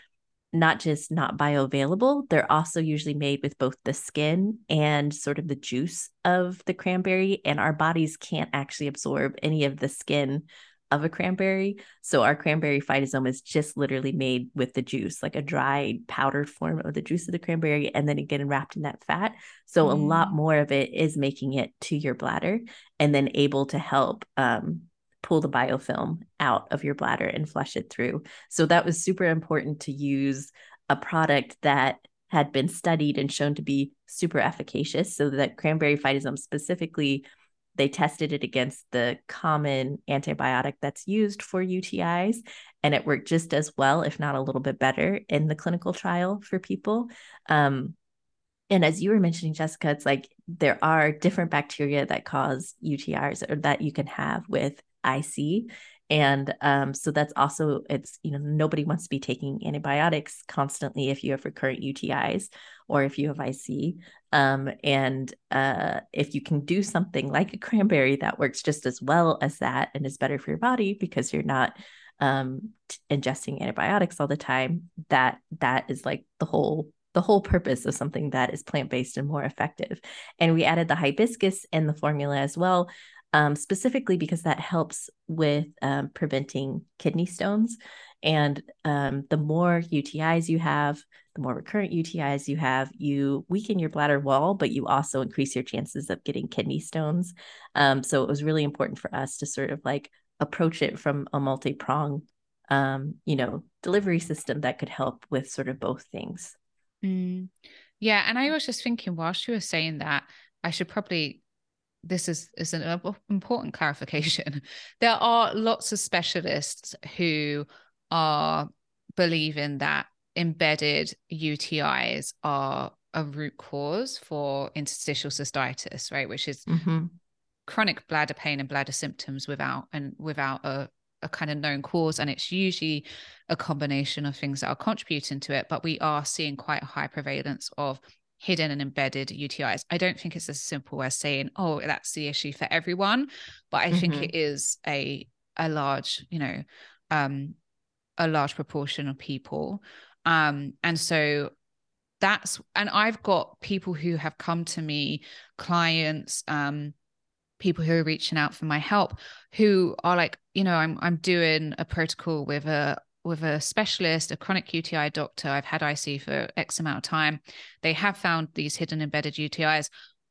not just not bioavailable, they're also usually made with both the skin and sort of the juice of the cranberry. And our bodies can't actually absorb any of the skin of a cranberry. So our cranberry phytosome is just literally made with the juice, like a dried powdered form of the juice of the cranberry, and then again wrapped in that fat. So mm. a lot mm. more of it is making it to your bladder and then able to help um, pull the biofilm out of your bladder and flush it through. So that was super important to use a product that had been studied and shown to be super efficacious. So that cranberry phytosome specifically they tested it against the common antibiotic that's used for UTIs, and it worked just as well, if not a little bit better, in the clinical trial for people. Um, and as you were mentioning, Jessica, it's like there are different bacteria that cause UTIs or that you can have with IC. And um, so that's also, it's, you know, nobody wants to be taking antibiotics constantly if you have recurrent UTIs or if you have IC. Um, and uh, if you can do something like a cranberry that works just as well as that and is better for your body because you're not um, t- ingesting antibiotics all the time, that that is like the whole the whole purpose of something that is plant based and more effective. And we added the hibiscus in the formula as well, um, specifically because that helps with um, preventing kidney stones. And um, the more UTIs you have, the more recurrent UTIs you have, you weaken your bladder wall, but you also increase your chances of getting kidney stones. Um, so it was really important for us to sort of like approach it from a multi prong, um, you know, delivery system that could help with sort of both things. Mm. Yeah. And I was just thinking, whilst you were saying that, I should probably this is, is an important clarification. *laughs* There are lots of specialists who are believing that embedded UTIs are a root cause for interstitial cystitis, right? Which is mm-hmm. chronic bladder pain and bladder symptoms without and without a a kind of known cause and it's usually a combination of things that are contributing to it but we are seeing quite a high prevalence of hidden and embedded UTIs. I don't think it's as simple as saying, oh, that's the issue for everyone, but I mm-hmm. think it is a a large, you know, um, a large proportion of people. Um, and so that's and I've got people who have come to me, clients, um, people who are reaching out for my help who are like, you know, I'm I'm doing a protocol with a with a specialist, a chronic UTI doctor. I've had IC for X amount of time. They have found these hidden embedded UTIs.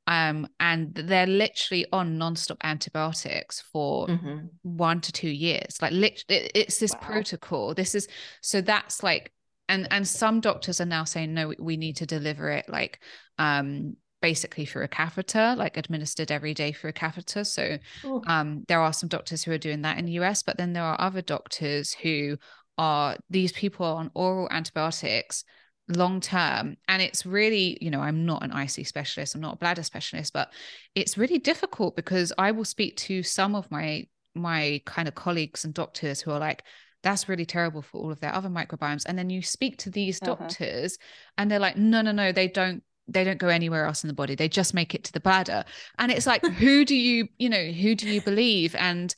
Um, and they're literally on non-stop antibiotics for mm-hmm. one to two years. Like, lit- it, it's this wow. protocol. This is so that's like, and and some doctors are now saying no, we need to deliver it like um basically through a catheter, like administered every day through a catheter. So um, there are some doctors who are doing that in the US, but then there are other doctors who are these people on oral antibiotics long term. And it's really you know i'm not an ic specialist i'm not a bladder specialist but it's really difficult because i will speak to some of my my kind of colleagues and doctors who are like that's really terrible for all of their other microbiomes. And then you speak to these uh-huh. doctors and they're like no no no they don't they don't go anywhere else in the body. They just make it to the bladder. And it's like *laughs* who do you you know who do you believe? And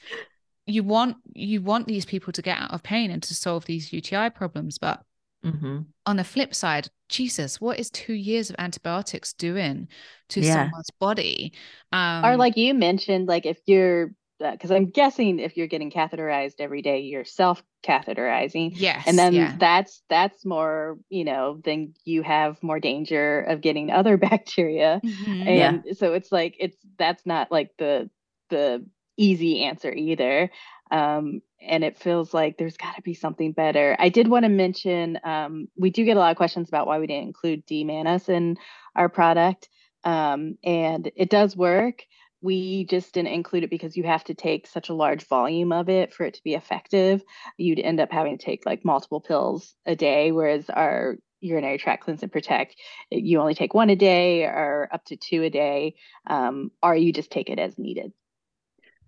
you want you want these people to get out of pain and to solve these UTI problems, but mm-hmm. on the flip side, Jesus, what is two years of antibiotics doing to yeah. someone's body? Um, or like you mentioned, like if you're because uh, I'm guessing if you're getting catheterized every day, you're self catheterizing. Yes. And then yeah. that's that's more, you know, then you have more danger of getting other *laughs* bacteria. Mm-hmm. And yeah. so it's like it's that's not like the the easy answer either. Um, and it feels like there's got to be something better. I did want to mention um, we do get a lot of questions about why we didn't include D-mannose in our product, um, and it does work. We just didn't include it because you have to take such a large volume of it for it to be effective. You'd end up having to take like multiple pills a day, whereas our urinary tract cleanse and protect, you only take one a day or up to two a day, um, or you just take it as needed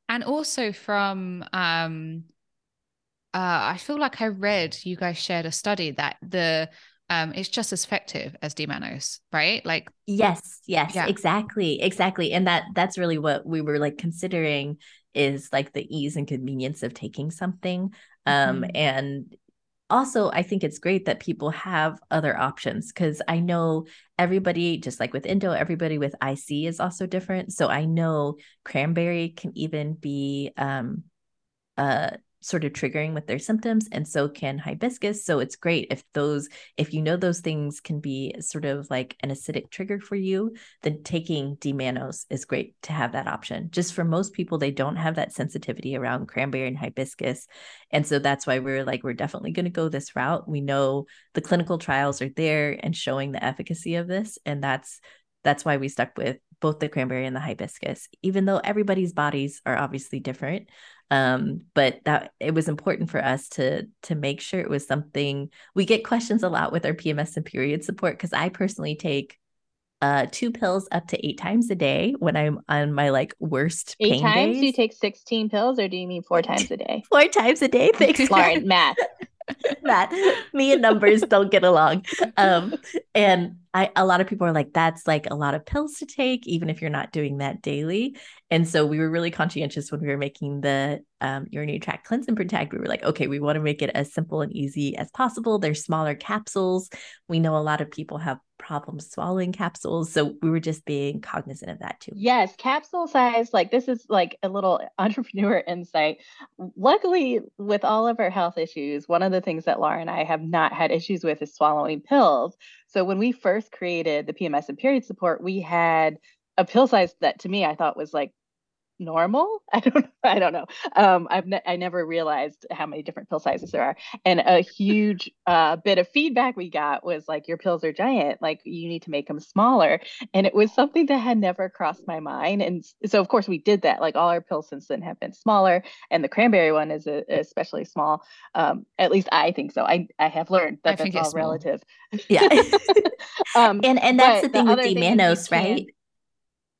and also from um uh i feel like i read you guys shared a study that the um it's just as effective as d-mannose right like yes yes yeah. exactly exactly and that that's really what we were like considering is like the ease and convenience of taking something um mm-hmm. and also i think it's great that people have other options because i know everybody just like with endo everybody with ic is also different. So i know cranberry can even be um uh sort of triggering with their symptoms and so can hibiscus. So it's great if those if you know those things can be sort of like an acidic trigger for you then taking d-mannose is great to have that option. Just for most people they don't have that sensitivity around cranberry and hibiscus. And so that's why we're like we're definitely going to go this route. We know the clinical trials are there and showing the efficacy of this and that's that's why we stuck with both the cranberry and the hibiscus even though everybody's bodies are obviously different. Um but that it was important for us to to make sure it was something we get questions a lot with our pms and period support because i personally take uh two pills up to eight times a day when i'm on my like worst eight times? Days. you take 16 pills or do you mean four *laughs* times a day? Four times a day thanks *laughs* lauren math. *laughs* Math. Me and numbers don't get along. Um and I a lot of people are like, that's like a lot of pills to take, even if you're not doing that daily. And so we were really conscientious when we were making the um, urinary tract cleanse and protect. We were like, okay, we want to make it as simple and easy as possible. There's smaller capsules. We know a lot of people have problems swallowing capsules. So we were just being cognizant of that too. Yes, capsule size, like this is like a little *laughs* entrepreneur insight. Luckily, with all of our health issues, one of the things that Laura and I have not had issues with is swallowing pills. So when we first created the PMS and period support, we had a pill size that to me I thought was like normal? *laughs* I don't i don't know. Um i've ne- i never realized how many different pill sizes there are. And a huge *laughs* uh bit of feedback we got was like your pills are giant like you need to make them smaller. And it was something that had never crossed my mind. And so of course we did that. Like all our pills since then have been smaller and the cranberry one is a, especially small. Um at least i think so. I i have learned that I that's all relative. Yeah. *laughs* Um and and that's the thing the with d-mannose right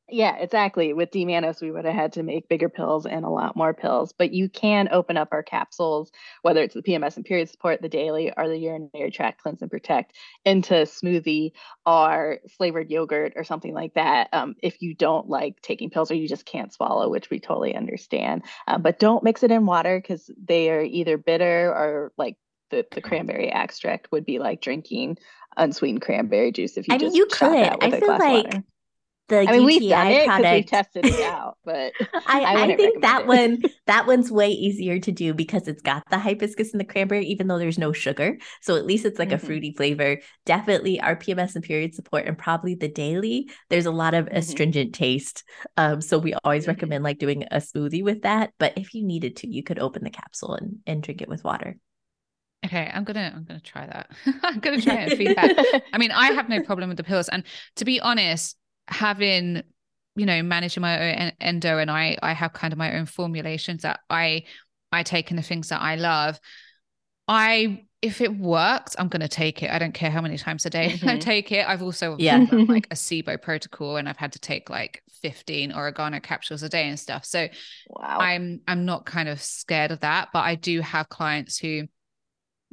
Yeah, exactly. With D-mannose, we would have had to make bigger pills and a lot more pills. But you can open up our capsules, whether it's the PMS and period support, the daily, or the urinary tract cleanse and protect, into smoothie or flavored yogurt or something like that. Um, if you don't like taking pills or you just can't swallow, which we totally understand. Uh, but don't mix it in water because they are either bitter or like the, the cranberry extract would be like drinking unsweetened cranberry juice if you I just mean, you could. that with I a feel glass of like water. The I mean, we've UTI done it because we product. tested it out, but *laughs* I, I I, think that recommend one that one's way easier to do because it's got the hibiscus and the cranberry, even though there's no sugar. So at least it's like a Mhm. fruity flavor. Definitely our PMS and period support and probably the daily. There's a lot of Mhm. astringent taste. Um, so we always Mhm. recommend like doing a smoothie with that. But if you needed to, you could open the capsule and, and drink it with water. Okay, I'm gonna I'm gonna try that. *laughs* I'm gonna try it and feedback. *laughs* I mean, I have no problem with the pills. And to be honest, having, you know, managing my own endo and I I have kind of my own formulations that I I take in the things that I love. I if it works, I'm gonna take it. I don't care how many times a day *laughs* I Mhm. take it. I've also Yeah. done, *laughs* like a SIBO protocol and I've had to take like 15 oregano capsules a day and stuff. So wow. I'm I'm not kind of scared of that, but I do have clients who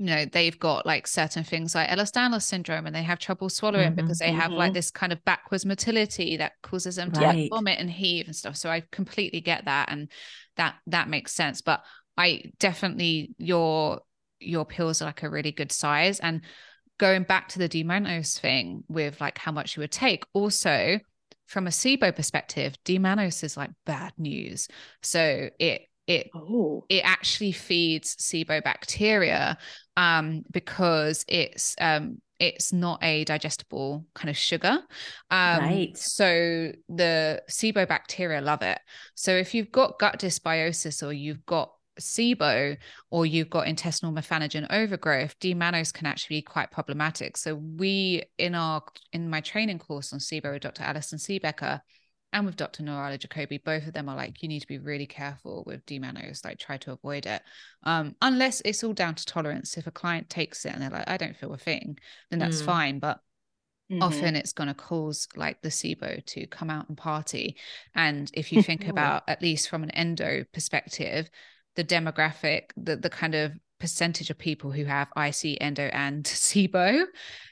you know they've got like certain things like Ehlers-Danlos syndrome and they have trouble swallowing Mhm, because they have like mhm. this kind of backwards motility that causes them to Right. like, vomit and heave and stuff so I completely get that and that that makes sense but I definitely your your pills are like a really good size and going back to the D-mannose thing with like how much you would take also from a SIBO perspective D-mannose is like bad news so it it oh. it actually feeds SIBO bacteria um, because it's um, it's not a digestible kind of sugar. Um, Right. So the SIBO bacteria love it. So if you've got gut dysbiosis or you've got SIBO or you've got intestinal methanogen overgrowth, D-mannose can actually be quite problematic. So we in our in my training course on SIBO with Dr. Allison Siebecker and with Dr. Nirala Jacobi, both of them are like, you need to be really careful with D-mannose, like try to avoid it. Um, unless it's all down to tolerance. If a client takes it and they're like, I don't feel a thing, then that's Mm. fine. But Mhm. often it's going to cause like the SIBO to come out and party. And if you think *laughs* about, at least from an endo perspective, the demographic, the, the kind of percentage of people who have IC, endo, and *laughs* SIBO,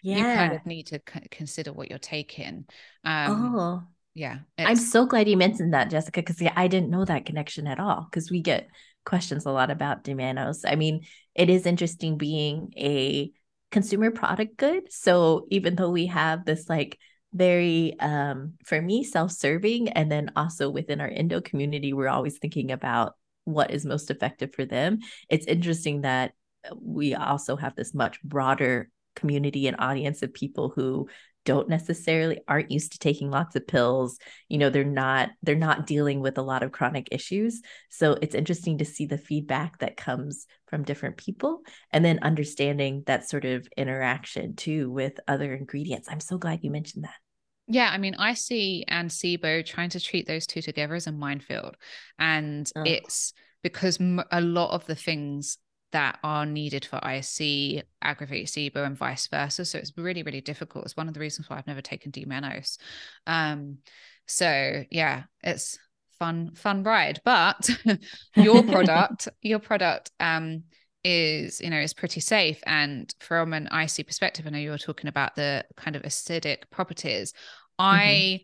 you kind of need to c- consider what you're taking. Um, oh. Yeah. I'm so glad you mentioned that, Jessica, because yeah, I didn't know that connection at all. Because we get questions a lot about D-mannose. I mean, it is interesting being a consumer product good. So even though we have this like very um for me self-serving and then also within our endo community, we're always thinking about what is most effective for them. It's interesting that we also have this much broader community and audience of people who don't necessarily aren't used to taking lots of pills you know they're not they're not dealing with a lot of chronic issues so it's interesting to see the feedback that comes from different people and then understanding that sort of interaction too with other ingredients i'm so glad you mentioned that Yeah, I mean, IC and SIBO trying to treat those two together as a minefield. And Ugh. it's because a lot of the things that are needed for IC aggravate SIBO and vice versa. So it's really, really difficult. It's one of the reasons why I've never taken D-mannose. Um, so yeah, it's fun, fun ride. But *laughs* your *laughs* product, your product um is, you know, is pretty safe. And from an IC perspective, I know you were talking about the kind of acidic properties. I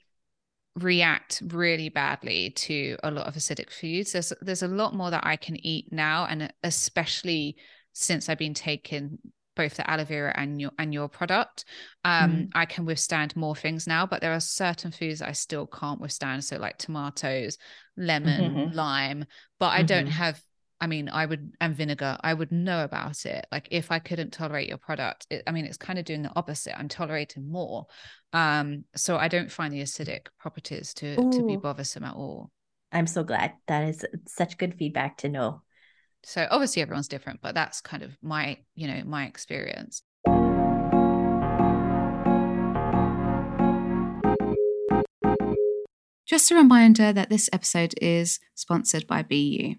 react really badly to a lot of acidic foods. There's there's a lot more that I can eat now, and especially since I've been taking both the aloe vera and your and your product, um, Mhm. I can withstand more things now. But there are certain foods I still can't withstand. So like tomatoes, lemon, Mhm. lime. But I don't Mhm. have. I mean, I would and vinegar. I would know about it. Like if I couldn't tolerate your product, it, I mean, it's kind of doing the opposite. I'm tolerating more. Um, so I don't find the acidic properties to to be bothersome at all. i'm so glad that is such good feedback to know So obviously everyone's different, but that's kind of my, you know, my experience. Just a reminder that this episode is sponsored by BeYou.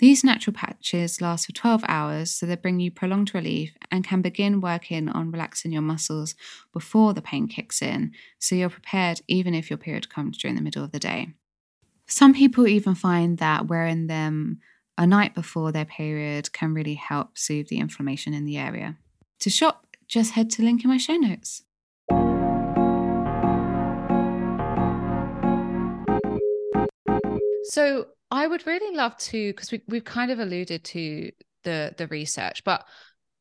These natural patches last for 12 hours, so they bring you prolonged relief and can begin working on relaxing your muscles before the pain kicks in, so you're prepared even if your period comes during the middle of the day. Some people even find that wearing them a night before their period can really help soothe the inflammation in the area. To shop, just head to link in my show notes. So I would really love to because we we've kind of alluded to the the research, but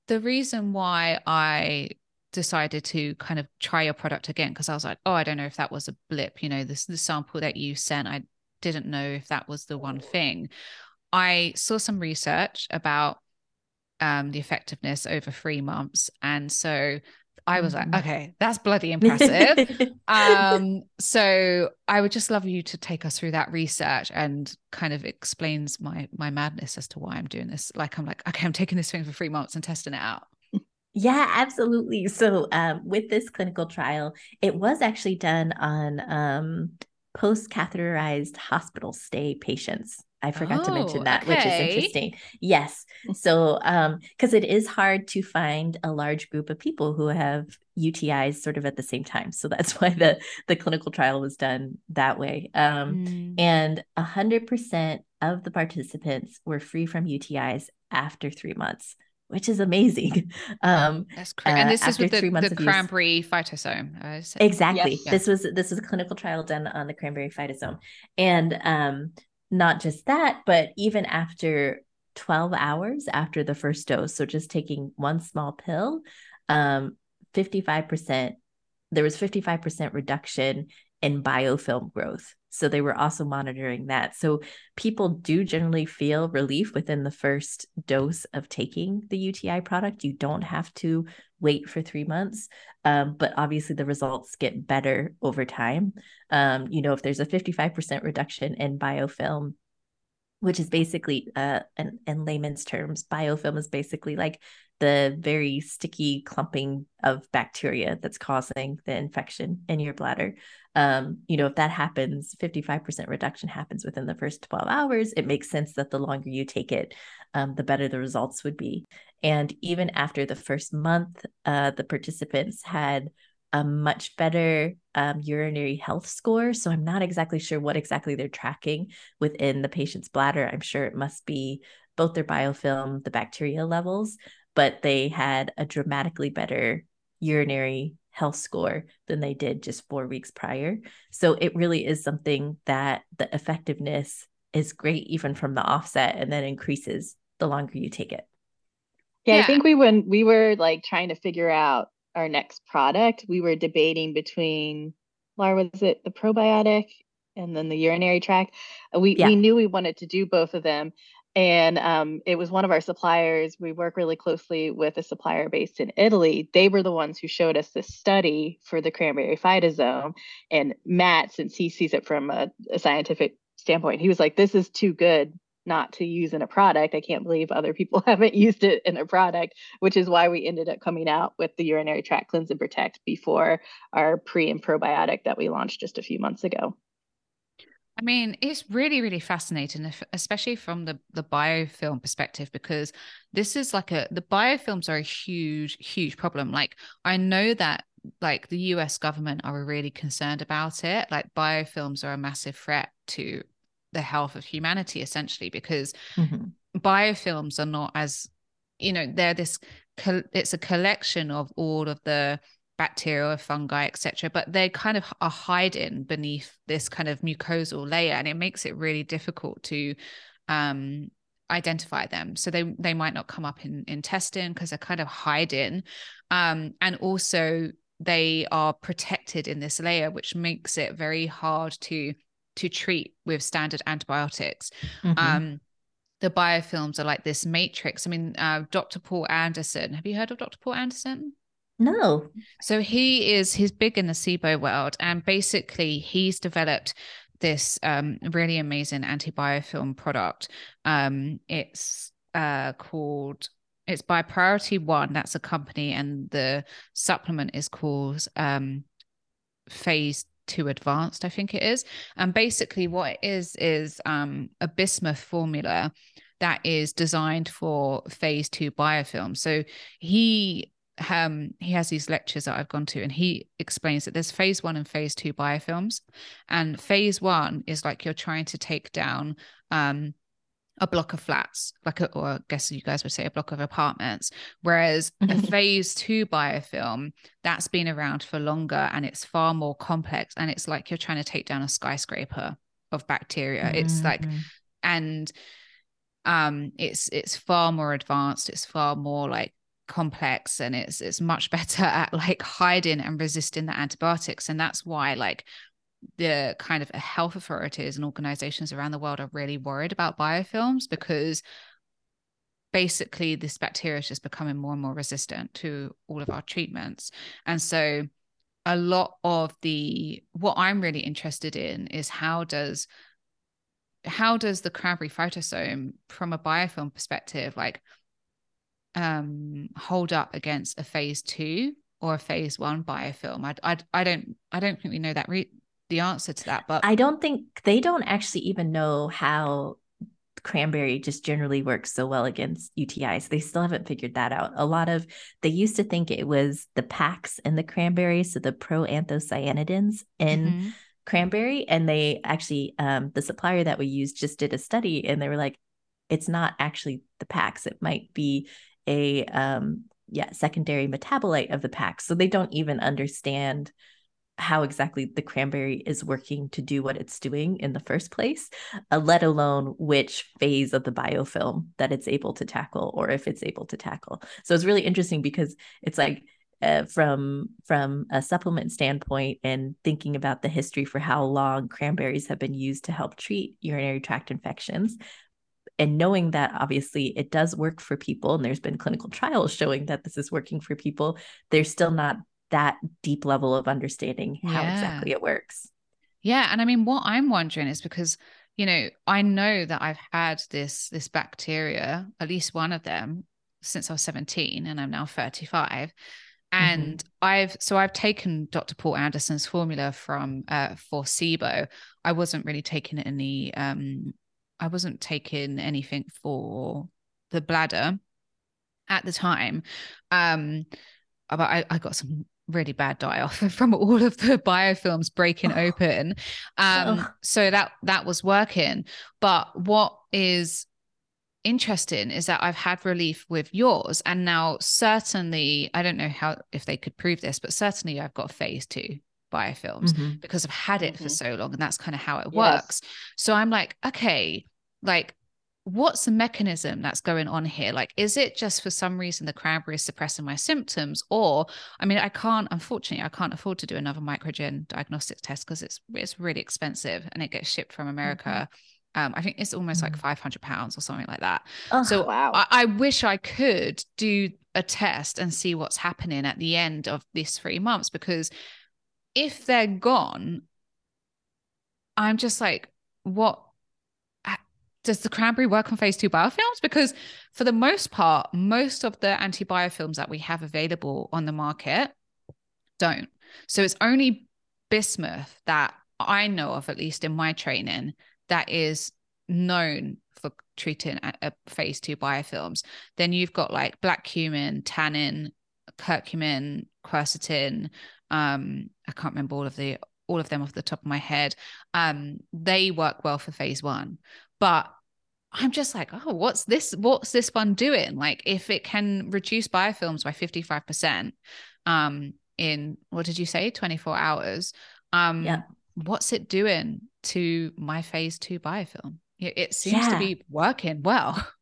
the reason why I decided to kind of try your product again because I was like, oh, I don't know if that was a blip. You know, this the sample that you sent, I didn't know if that was the one thing. I saw some research about um, the effectiveness over three months, and so I was like, mm-hmm. okay, that's bloody *laughs* impressive. um, *laughs* so I would just love you to take us through that research and kind of explains my my madness as to why I'm doing this. Like I'm like, okay, I'm taking this thing for three months and testing it out. Yeah, absolutely. So um, with this clinical trial, it was actually done on um, post catheterized hospital stay patients. I forgot oh, to mention oh, that, okay. which is interesting. Yes. So, um, because it is hard to find a large group of people who have UTIs sort of at the same time. So that's *laughs* why the the clinical trial was done that way. Um, mm. and a hundred percent of the participants were free from UTIs after three months which is amazing. *laughs* Um, That's correct. Uh, and this is with the, the cranberry use. phytosome. Exactly. Yes. This was this was a clinical trial done on the cranberry phytosome, and um, not just that, but even after 12 hours after the first dose, so just taking one small pill, um, 55%, there was 55% reduction in biofilm growth. So they were also monitoring that. So people do generally feel relief within the first dose of taking the UTI product. You don't have to wait for three months, um, but obviously the results get better over time. Um, you know, if there's a 55% reduction in biofilm, which is basically uh in, in layman's terms biofilm is basically like the very sticky clumping of bacteria that's causing the infection in your bladder um you know if that happens 55% reduction happens within the first 12 hours it makes sense that the longer you take it um, the better the results would be and even after the first month uh, the participants had a much better um, urinary health score. So I'm not exactly sure what exactly they're tracking within the patient's bladder. I'm sure it must be both their biofilm, the bacteria levels, but they had a dramatically better urinary health score than they did just four weeks prior. So it really is something that the effectiveness is great even from the offset and then increases the longer you take it. Yeah, yeah. I think we when we were like trying to figure out our next product, we were debating between Laura, was it the probiotic and then the urinary tract? We yeah. we knew we wanted to do both of them. And um, it was one of our suppliers. We work really closely with a supplier based in Italy. They were the ones who showed us this study for the cranberry phytosome. And Matt, since he sees it from a, a scientific standpoint, he was like, "This is too good not to use in a product. I can't believe other people *laughs* haven't used it in a product, which is why we ended up coming out with the urinary tract cleanse and protect before our pre and probiotic that we launched just a few months ago. I mean, it's really, really fascinating, especially from the the biofilm perspective, because this is like a the biofilms are a huge, huge problem. Like I know that like the US government are really concerned about it. Like biofilms are a massive threat to the health of humanity essentially because mm-hmm. biofilms are not as you know they're this it's a collection of all of the bacteria fungi etc but they kind of are hiding beneath this kind of mucosal layer and it makes it really difficult to um, identify them so they they might not come up in in testing because they're kind of hiding um, and also they are protected in this layer which makes it very hard to to treat with standard antibiotics. Mm-hmm. Um, the biofilms are like this matrix. I mean, uh, Dr. Paul Anderson. Have you heard of Dr. Paul Anderson? No. So he is he's big in the SIBO world, and basically he's developed this um, really amazing anti-biofilm product. Um, it's uh, called it's by Priority One. That's a company, and the supplement is called um, Phase Two advanced, I think it is. And basically, what it is is um, a bismuth formula. that is designed for phase two biofilm. So he um, he has these lectures that I've gone to, and he explains that there's phase one and phase two biofilms. And phase one is like you're trying to take down um, a block of flats, like a, or I guess you guys would say a block of apartments. Whereas a phase two biofilm, that's been around for longer and it's far more complex. And it's like you're trying to take down a skyscraper of bacteria. Mm-hmm. It's like, mm-hmm. and um, it's it's far more advanced. It's far more like complex and it's it's much *laughs* better at like hiding and resisting the antibiotics. And that's why like the kind of health authorities and organizations around the world are really worried about biofilms because basically this bacteria is just becoming more and more resistant to all of our treatments. And so a lot of the what i'm really interested in is how does how does the cranberry phytosome from a biofilm perspective like um, hold up against a phase two or a phase one biofilm? I, I, I don't I don't think we know that re- the answer to that. But I don't think they don't actually even know how cranberry just generally works so well against UTIs. They still haven't figured that out. A lot of they used to think it was the PACs in the cranberry, so the proanthocyanidins in mm-hmm. cranberry, and they actually um, the supplier that we used just did a study, and they were like, it's not actually the PACs. It might be a um, yeah secondary metabolite of the PAC So they don't even understand how exactly the cranberry is working to do what it's doing in the first place, uh, let alone which phase of the biofilm that it's able to tackle or if it's able to tackle. So it's really interesting because it's like uh, from from a supplement standpoint and thinking about the history for how long cranberries have been used to help treat urinary tract infections and knowing that obviously it does work for people and there's been clinical trials showing that this is working for people there's still not that deep level of understanding how yeah. exactly it works yeah and i mean what i'm wondering is because you know i know that i've had this this bacteria at least one of them since i was 17 and i'm now 35 and mm-hmm. I've so I've taken Dr. Paul Anderson's formula from uh, for SIBO. I wasn't really taking it any um, I wasn't taking anything for the bladder at the time. Um, but I, I got some really bad die off *laughs* from all of the biofilms breaking oh. open. Um, oh. so that that was working. But what is interesting is that I've had relief with yours, and now certainly I don't know how if they could prove this, but certainly I've got phase two biofilms mm-hmm. because I've had it mm-hmm. for so long and that's kind of how it yes. works. So I'm like, okay, like what's the mechanism that's going on here? Like, is it just for some reason the cranberry is suppressing my symptoms? Or, I mean, I can't, unfortunately, I can't afford to do another MicroGen diagnostics test because it's it's really expensive and it gets shipped from America. Mm-hmm. Um, I think it's almost mm-hmm. like 500 pounds or something like that. Oh, so wow. I, I wish I could do a test and see what's happening at the end of this three months because if they're gone, I'm just like, what does the cranberry work on phase two biofilms? Because for the most part, most of the anti-biofilms that we have available on the market don't. So it's only bismuth that I know of, at least in my training, that is known for treating a, phase two biofilms. Then you've got like black cumin, tannin, curcumin, quercetin. Um, I can't remember all of the all of them off the top of my head. Um, they work well for phase one. But I'm just like, oh, what's this? What's this one doing? Like, if it can reduce biofilms by 55% um, in what did you say, 24 hours? Um, yeah. What's it doing to my phase two biofilm? It, seems yeah. to be working well. *laughs*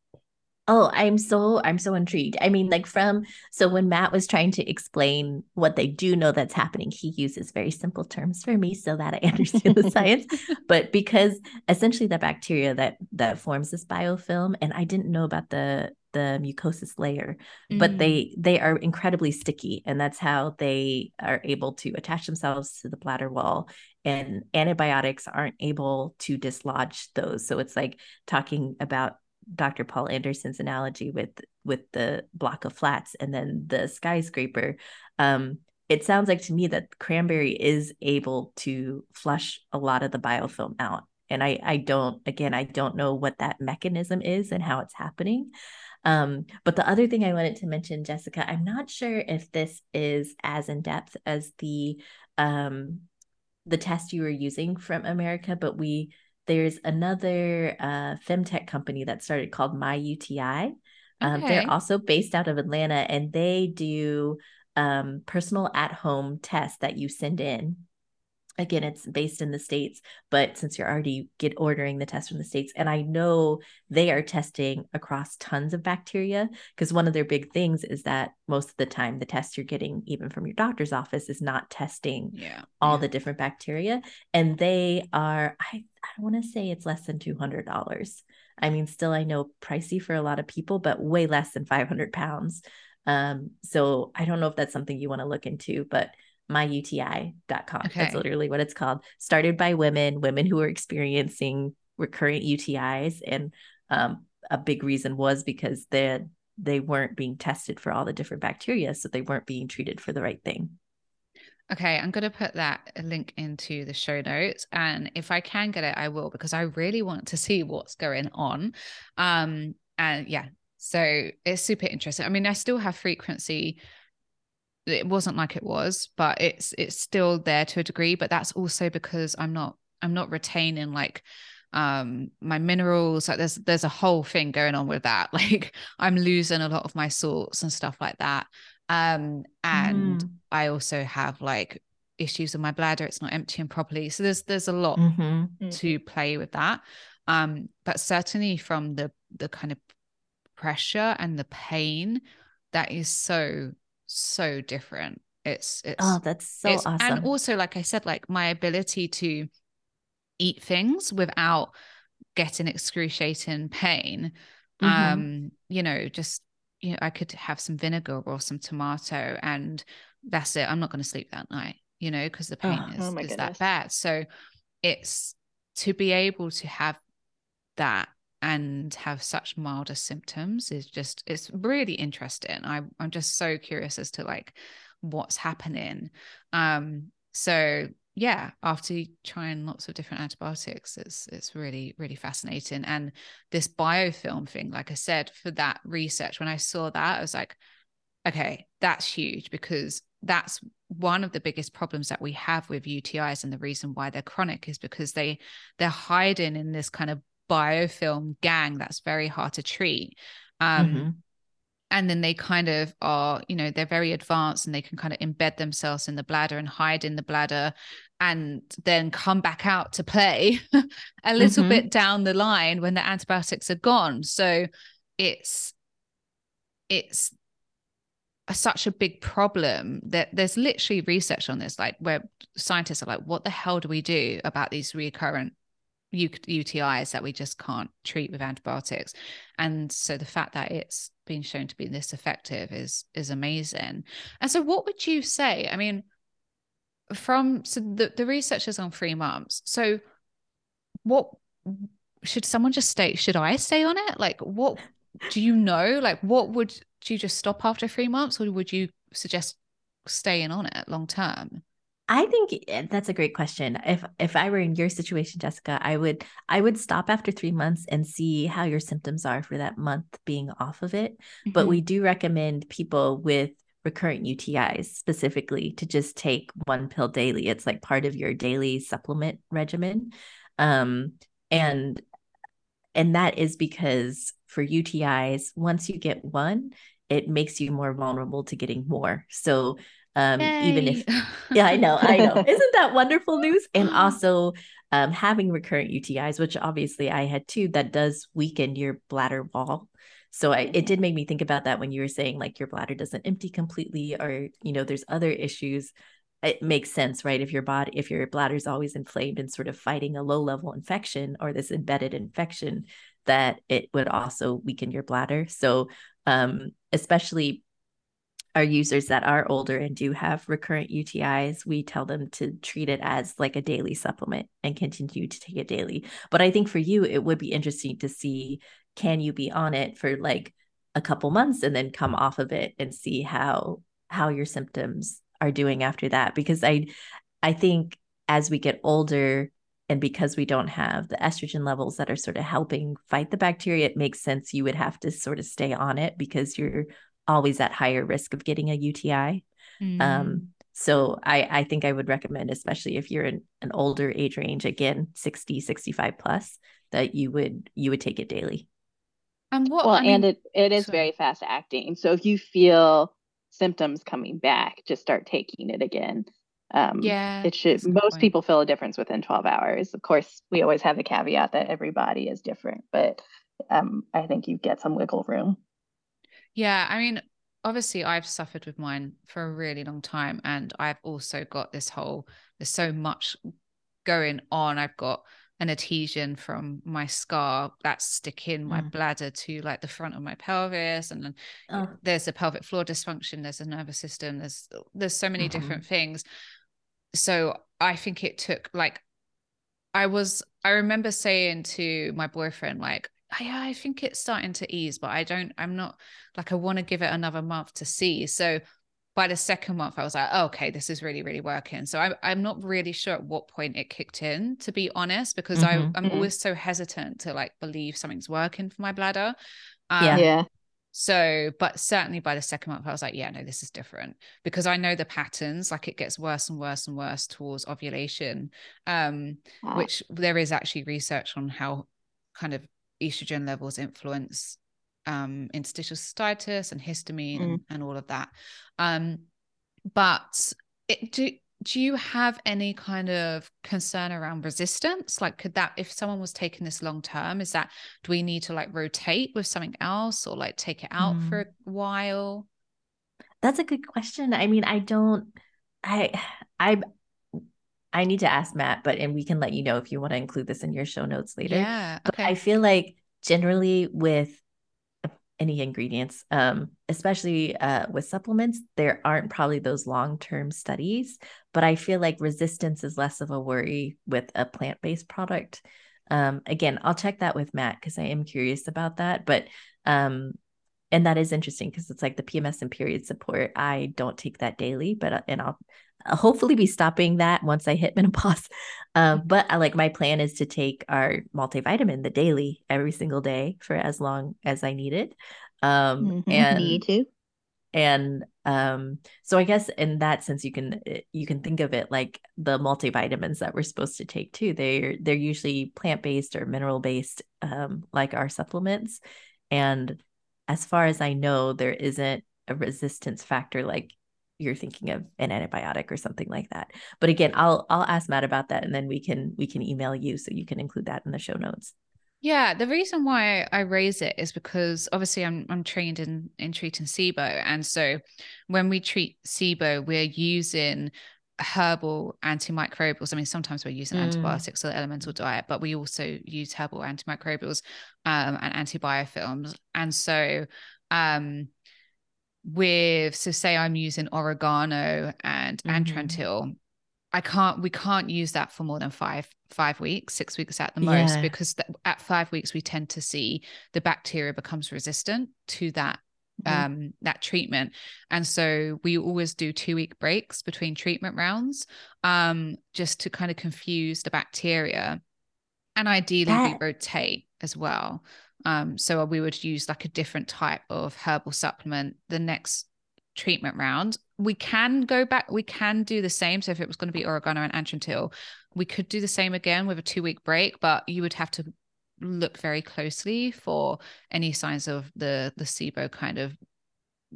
Oh, I'm so I'm so intrigued. I mean, like from so when Matt was trying to explain what they do know that's happening, he uses very simple terms for me so that I *laughs* understand the science. *laughs* But because essentially the bacteria that that forms this biofilm, and I didn't know about the the mucosis layer, mm. but they they are incredibly sticky, and that's how they are able to attach themselves to the bladder wall. And antibiotics aren't able to dislodge those. So it's like talking about Dr. Paul Anderson's analogy with with the block of flats and then the skyscraper, um, it sounds like to me that cranberry is able to flush a lot of the biofilm out and I I don't again I don't know what that mechanism is and how it's happening. Um, but the other thing I wanted to mention, Jessica, I'm not sure if this is as in depth as the um, the test you were using from America, but we there's another uh, femtech company that started called My UTI. Um, okay. They're also based out of Atlanta, and they do um, personal at home tests that you send in again it's based in the states but since you're already get ordering the test from the states and i know they are testing across tons of bacteria because one of their big things is that most of the time the test you're getting even from your doctor's office is not testing yeah all yeah. the different bacteria and they are i i want to say it's less than $200 i mean still i know pricey for a lot of people but way less than 500 pounds um so i don't know if that's something you want to look into but myuti.com. Okay. That's literally what it's called. Started by women, women who are experiencing recurrent UTIs. And um, a big reason was because they they weren't being tested for all the different bacteria. So they weren't being treated for the right thing. Okay, I'm going to put that link into the show notes. And if I can get it, I will, because I really want to see what's going on. Um, and yeah, so it's super interesting. I mean, I still have frequency it wasn't like it was but it's it's still there to a degree but that's also because i'm not i'm not retaining like um my minerals like there's there's a whole thing going on with that *laughs* like i'm losing a lot of my salts and stuff like that um and mm. i also have like issues with my bladder it's not emptying properly so there's there's a lot mm-hmm. to play with that um but certainly from the the kind of pressure and the pain that is so so different. It's it's oh, that's so awesome. And also, like I said, like my ability to eat things without getting excruciating pain. Mm-hmm. Um, you know, just you know, I could have some vinegar or some tomato, and that's it. I'm not going to sleep that night, you know, because the pain oh, is, oh is that bad. So it's to be able to have that and have such milder symptoms is just it's really interesting I, i'm just so curious as to like what's happening um so yeah after trying lots of different antibiotics it's it's really really fascinating and this biofilm thing like i said for that research when i saw that i was like okay that's huge because that's one of the biggest problems that we have with UTIs and the reason why they're chronic is because they they're hiding in this kind of biofilm gang that's very hard to treat. Um, mm-hmm. And then they kind of are, you know, they're very advanced and they can kind of embed themselves in the bladder and hide in the bladder and then come back out to play *laughs* a little mm-hmm. bit down the line when the antibiotics are gone. So it's, it's such a big problem that there's literally research on this, like where scientists are like, what the hell do we do about these recurrent UTIs that we just can't treat with antibiotics. And so the fact that it's been shown to be this effective is is amazing. And so what would you say? I mean, from so the, the research is on three months. So what should someone just stay? Should I stay on it? Like what do you know? Like what would do you just stop after three months or would you suggest staying on it long term? I think eh, that's a great question. If if I were in your situation, Jessica, I would I would stop after 3 months and see how your symptoms are for that month being off of it. Mm-hmm. But we do recommend people with recurrent UTIs specifically to just take one pill daily. It's like part of your daily supplement regimen. Um and and that is because for UTIs, once you get one, it makes you more vulnerable to getting more. So um, even if, *laughs* yeah, I know, I know. Isn't that wonderful news? And *laughs* also, um, having recurrent UTIs, which obviously I had too, that does weaken your bladder wall. So I, it did make me think about that when you were saying like your bladder doesn't empty completely, or you know, there's other issues. It makes sense, right? If your body, if your bladder is always inflamed and sort of fighting a low level infection or this embedded infection, that it would also weaken your bladder. So, um, especially our users that are older and do have recurrent UTIs, we tell them to treat it as like a daily supplement and continue to take it daily. But I think for you, it would be interesting to see can you be on it for like a couple months and then come off of it and see how how your symptoms are doing after that because I I think as we get older and because we don't have the estrogen levels that are sort of helping fight the bacteria, it makes sense you would have to sort of stay on it because you're always at higher risk of getting a UTI. Mm. Um, so I, I think I would recommend, especially if you're in an older age range, again, 60, 65 plus, that you would you would take it daily. And what well, I mean, and it it is sorry. very fast acting. So if you feel symptoms coming back, just start taking it again. Um, yeah, it should. Most point. people feel a difference within 12 hours. Of course, we always have the caveat that everybody is different, but um, I think you get some wiggle room. Yeah, I mean, obviously, I've suffered with mine for a really long time, and I've also got this whole. There's so much going on. I've got an adhesion from my scar that's sticking my mm. bladder to like the front of my pelvis and then oh. there's a pelvic floor dysfunction there's a nervous system there's there's so many mm-hmm. different things so i think it took like i was i remember saying to my boyfriend like I, i think it's starting to ease but i don't i'm not like i want to give it another month to see so by the second month, I was like, oh, okay, this is really, really working. So I'm, I'm not really sure at what point it kicked in, to be honest, because mm-hmm. I, I'm mm-hmm. always so hesitant to like believe something's working for my bladder. Um, yeah. yeah. So, but certainly by the second month, I was like, yeah, no, this is different because I know the patterns. Like it gets worse and worse and worse towards ovulation, um, wow. which there is actually research on how kind of estrogen levels influence um, interstitial cystitis and histamine mm. and, and, all of that. Um, but it, do do you have any kind of concern around resistance? Like, could that, if someone was taking this long term, is that do we need to like rotate with something else or like take it out mm. for a while? That's a good question. I mean, I don't, I, I, I need to ask Matt, but and we can let you know if you want to include this in your show notes later. Yeah. Okay. But I feel like generally with any ingredients, um, especially uh, with supplements, there aren't probably those long term studies. But I feel like resistance is less of a worry with a plant based product. Um, again, I'll check that with Matt because I am curious about that. But um, and that is interesting because it's like the PMS and period support. I don't take that daily, but uh, and I'll, I'll hopefully be stopping that once I hit *laughs* menopause. Um, but I like my plan is to take our multivitamin the daily every single day for as long as I need it. Um, mm-hmm. *laughs* and me too. And um, so I guess in that sense, you can eh, you can think of it like the multivitamins that we're supposed to take too. They're they're usually plant based or mineral based, um, like our supplements, and as far as I know, there isn't a resistance factor like you're thinking of an antibiotic or something like that. But again, I'll I'll ask Matt about that and then we can we can email you so you can include that in the show notes. Yeah, the reason why I raise it is because obviously I'm I'm trained in in treating SIBO and so when we treat SIBO we're using herbal antimicrobials. I mean, sometimes we're using mm. antibiotics or the elemental diet, but we also use herbal antimicrobials um, and antibiofilms. And so, um, with so say I'm using oregano and mm-hmm. Atrantil, I can't we can't use that for more than five five weeks, six weeks at the most, yeah. because th- at five weeks we tend to see the bacteria becomes resistant to that mm-hmm. um, that treatment. And so we always do two week breaks between treatment rounds um, just to kind of confuse the bacteria. And ideally, that- we rotate as well. Um, so we would use like a different type of herbal supplement the next treatment round. We can go back, we can do the same. So if it was going to be oregano and Atrantil, we could do the same again with a two week break, but you would have to look very closely for any signs of the the SIBO kind of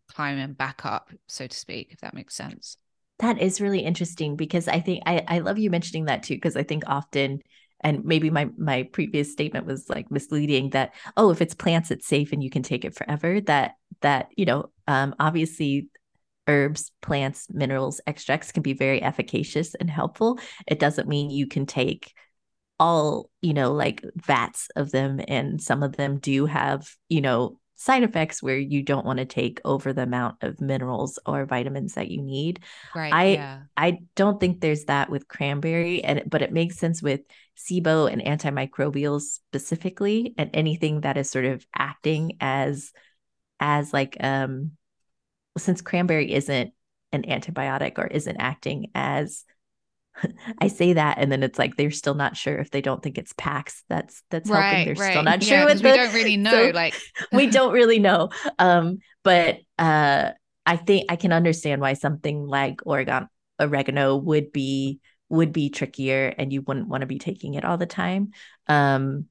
climbing back up, so to speak, if that makes sense. That is really interesting because I think I, I love you mentioning that too, because I think often and maybe my my previous statement was like misleading that oh if it's plants it's safe and you can take it forever. That that you know um obviously herbs plants minerals extracts can be very efficacious and helpful. It doesn't mean you can take all you know like vats of them and some of them do have you know side effects where you don't want to take over the amount of minerals or vitamins that you need. Right i yeah. i don't think there's that with cranberry and but it makes sense with sibo and antimicrobials specifically and anything that is sort of acting as as like um since cranberry isn't an antibiotic or isn't acting as *laughs* I say that, and then it's like they're still not sure if they don't think it's PACs. That's that's right, helping. They're right. still not yeah, sure what we the, don't really *laughs* know. so like *laughs* we don't really know. Um, but uh, I think I can understand why something like Oregon oregano would be would be trickier, and you wouldn't want to be taking it all the time. Um,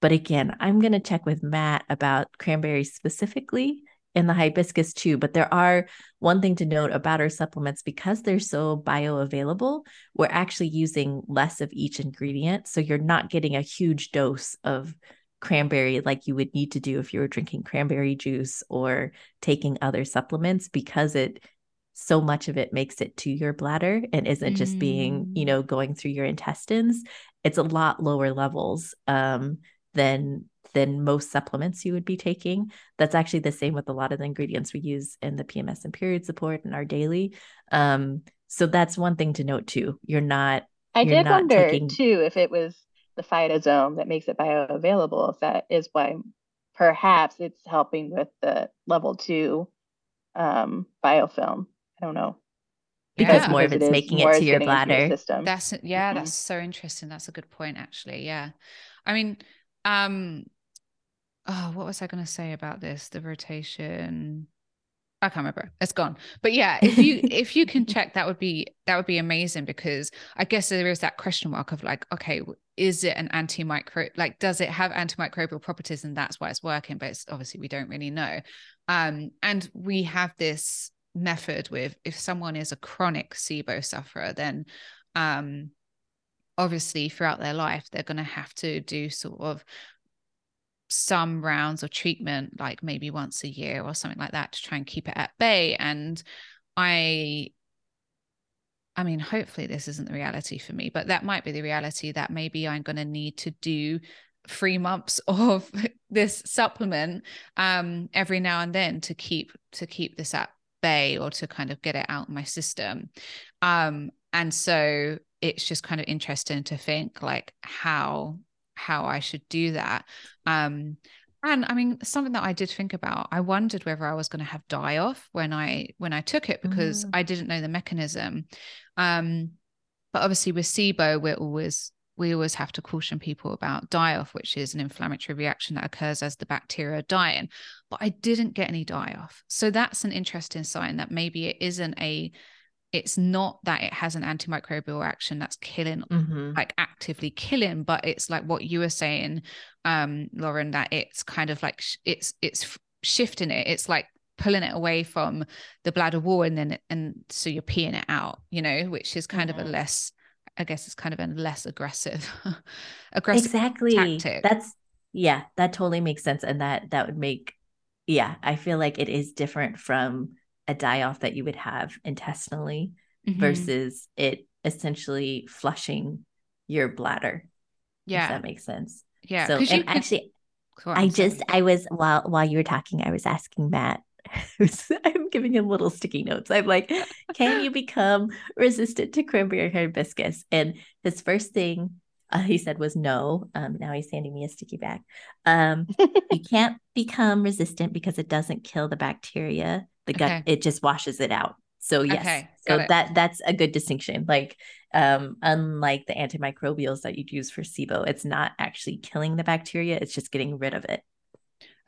but again, I'm gonna check with Matt about cranberry specifically and the hibiscus too. But there are one thing to note about our supplements because they're so bioavailable, we're actually using less of each ingredient. So you're not getting a huge dose of cranberry like you would need to do if you were drinking cranberry juice or taking other supplements because it so much of it makes it to your bladder and isn't just being you Mm. know going through your intestines it's a lot lower levels um, than than most supplements you would be taking that's actually the same with a lot of the ingredients we use in the pms and period support and our daily um, so that's one thing to note too you're not I You're did not wonder taking- too if it was the phytosome that makes it bioavailable, if that is why perhaps it's helping with the level two um, biofilm. I don't know. because Yeah. more of it's is- making more it is to your getting into bladder system. That's yeah, Mhm. that's so interesting. That's a good point, actually. Yeah. I mean, um, oh, what was I going to say about this? The rotation. I can't remember. It's gone. But yeah, if you *laughs* if you can check, that would be that would be amazing because I guess there is that question mark of like, okay, is it an antimicro like does it have antimicrobial properties and that's why it's working? But it's obviously we don't really know. Um, and we have this method with if someone is a chronic SIBO sufferer, then um obviously throughout their life they're going to have to do sort of some rounds of treatment like maybe once a year or something like that to try and keep it at bay. And i i mean hopefully this isn't the reality for me but that might be the reality that maybe i'm going to need to do three months *laughs* of this supplement um every now and then to keep to keep this at bay or to kind of get it out of my system um and so it's just kind of interesting to think like how how I should do that. Um, and I mean, something that I did think about, I wondered whether I was going to have die off when I when I took it because Mm. I didn't know the mechanism. Um, but obviously with SIBO, we're always we always have to caution people about die off, which is an inflammatory reaction that occurs as the bacteria are dying. But I didn't get any die off. So that's an interesting sign that maybe it isn't a it's not that it has an antimicrobial action that's killing Mhm. like actively killing but it's like what you were saying um lauren that it's kind of like sh- it's it's shifting it it's like pulling it away from the bladder wall and then and so you're peeing it out you know which is kind of a less i guess it's kind of a less aggressive *laughs* aggressive exactly tactic. that's yeah that totally makes sense and that that would make yeah i feel like it is different from a die off that you would have intestinally Mhm. versus it essentially flushing your bladder if yeah that makes sense yeah So and could- actually on, I sorry. just I was while while you were talking, I was asking Matt. *laughs* I'm giving him little sticky notes. I'm like, can you become resistant to cranberry hibiscus? And his first thing uh, he said was no. Um, now he's handing me a sticky back. Um, you *laughs* can't become resistant because it doesn't kill the bacteria. The gut Okay. it just washes it out. So yes, Okay, so it. that that's a good distinction. Like, um, unlike the antimicrobials that you'd use for SIBO, it's not actually killing the bacteria; it's just getting rid of it.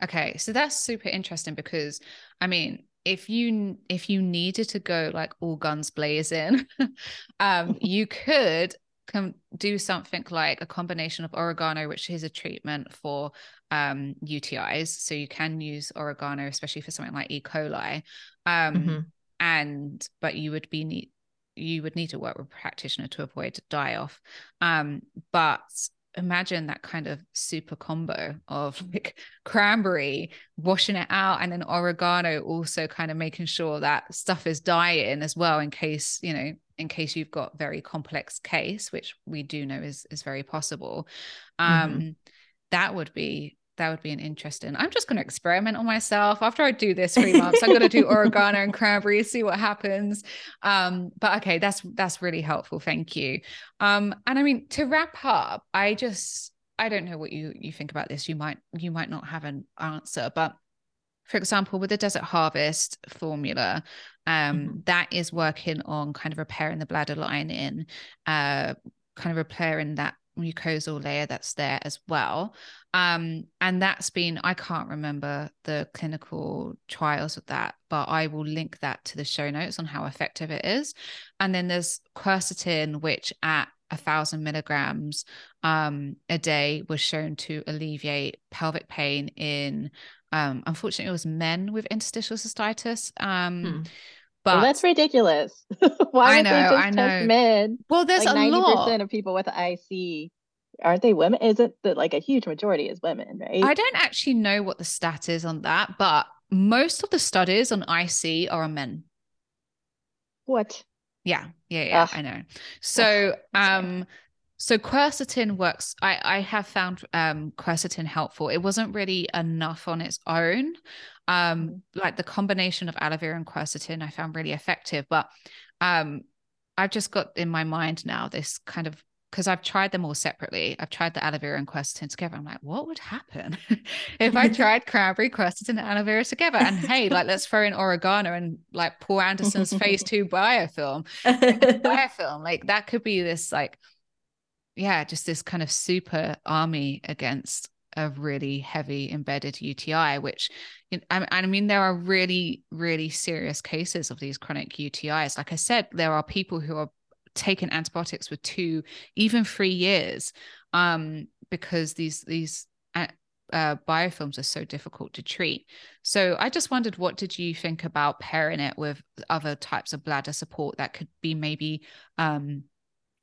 Okay, so that's super interesting because I mean, if you if you needed to go like all guns blazing, *laughs* um, *laughs* you could come do something like a combination of oregano, which is a treatment for um, UTIs. So you can use oregano, especially for something like E. coli. Um, Mhm. and but you would be need you would need to work with a practitioner to avoid die off. Um, but imagine that kind of super combo of like cranberry washing it out and then oregano also kind of making sure that stuff is dying as well in case you know in case you've got very complex case which we do know is is very possible um Mhm. that would be that would be an interesting i'm just going to experiment on myself. After i do this three months i'm going to do *laughs* oregano and cranberry see what happens. Um but okay that's that's really helpful thank you. Um and i mean to wrap up i just i don't know what you you think about this. You might you might not have an answer but for example, with the Desert Harvest formula, um, mm-hmm. that is working on kind of repairing the bladder lining, uh, kind of repairing that mucosal layer that's there as well. Um, and that's been, I can't remember the clinical trials of that, but I will link that to the show notes on how effective it is. And then there's quercetin, which at a thousand milligrams um, a day was shown to alleviate pelvic pain in, um, unfortunately, it was men with interstitial cystitis. Um, hmm. But well, that's ridiculous. *laughs* Why I know, they just I know. test men? Well, there's like a 90% lot. of people with IC aren't they women? Is it that like a huge majority is women, right? I don't actually know what the stat is on that, but most of the studies on IC are on men. What? Yeah, yeah, yeah. Ugh. I know. So, Ugh. um, so quercetin works. I I have found um quercetin helpful. It wasn't really enough on its own. Um, mm-hmm. like the combination of aloe vera and quercetin, I found really effective. But um, I've just got in my mind now this kind of because I've tried them all separately. I've tried the aloe vera and quercetin together. I'm like, what would happen *laughs* if I *laughs* tried cranberry, quercetin, and aloe vera together? And hey, like let's throw in oregano and like Paul Anderson's phase two *laughs* biofilm. biofilm. Like that could be this like, yeah, just this kind of super army against a really heavy embedded UTI, which I mean, there are really, really serious cases of these chronic UTIs. Like I said, there are people who are taking antibiotics for two, even three years, um, because these these uh, uh, biofilms are so difficult to treat. So I just wondered, what did you think about pairing it with other types of bladder support that could be maybe um,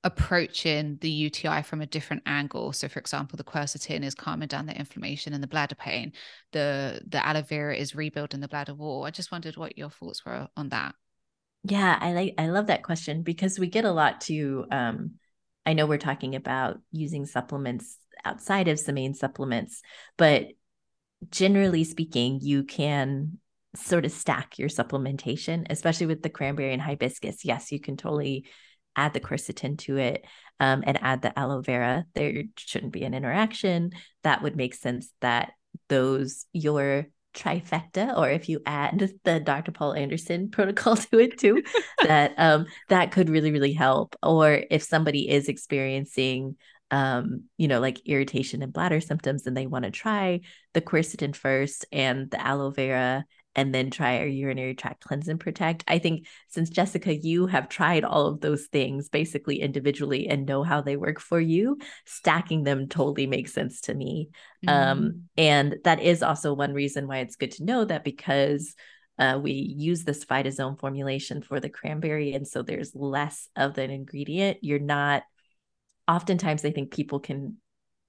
approaching the UTI from a different angle. So, for example, the quercetin is calming down the inflammation and the bladder pain. The the aloe vera is rebuilding the bladder wall. I just wondered what your thoughts were on that. Yeah, I like I love that question because we get a lot to um I know we're talking about using supplements outside of Semaine supplements, but generally speaking, you can sort of stack your supplementation, especially with the cranberry and hibiscus. Yes, you can totally add the quercetin to it um, and add the aloe vera. There shouldn't be an interaction. That would make sense that those your trifecta or if you add *laughs* the Dr. Paul Anderson protocol *laughs* to it too that um that could really really help or if somebody is experiencing um you know like irritation and bladder symptoms and they want to try the quercetin first and the aloe vera and then try our urinary tract cleanse and protect. I think since Jessica, you have tried all of those things basically individually and know how they work for you, stacking them totally makes sense to me. Um, mm-hmm. Um, and that is also one reason why it's good to know that because uh, we use this phytosome formulation for the cranberry, and so there's less of an ingredient. You're not. Oftentimes, I think people can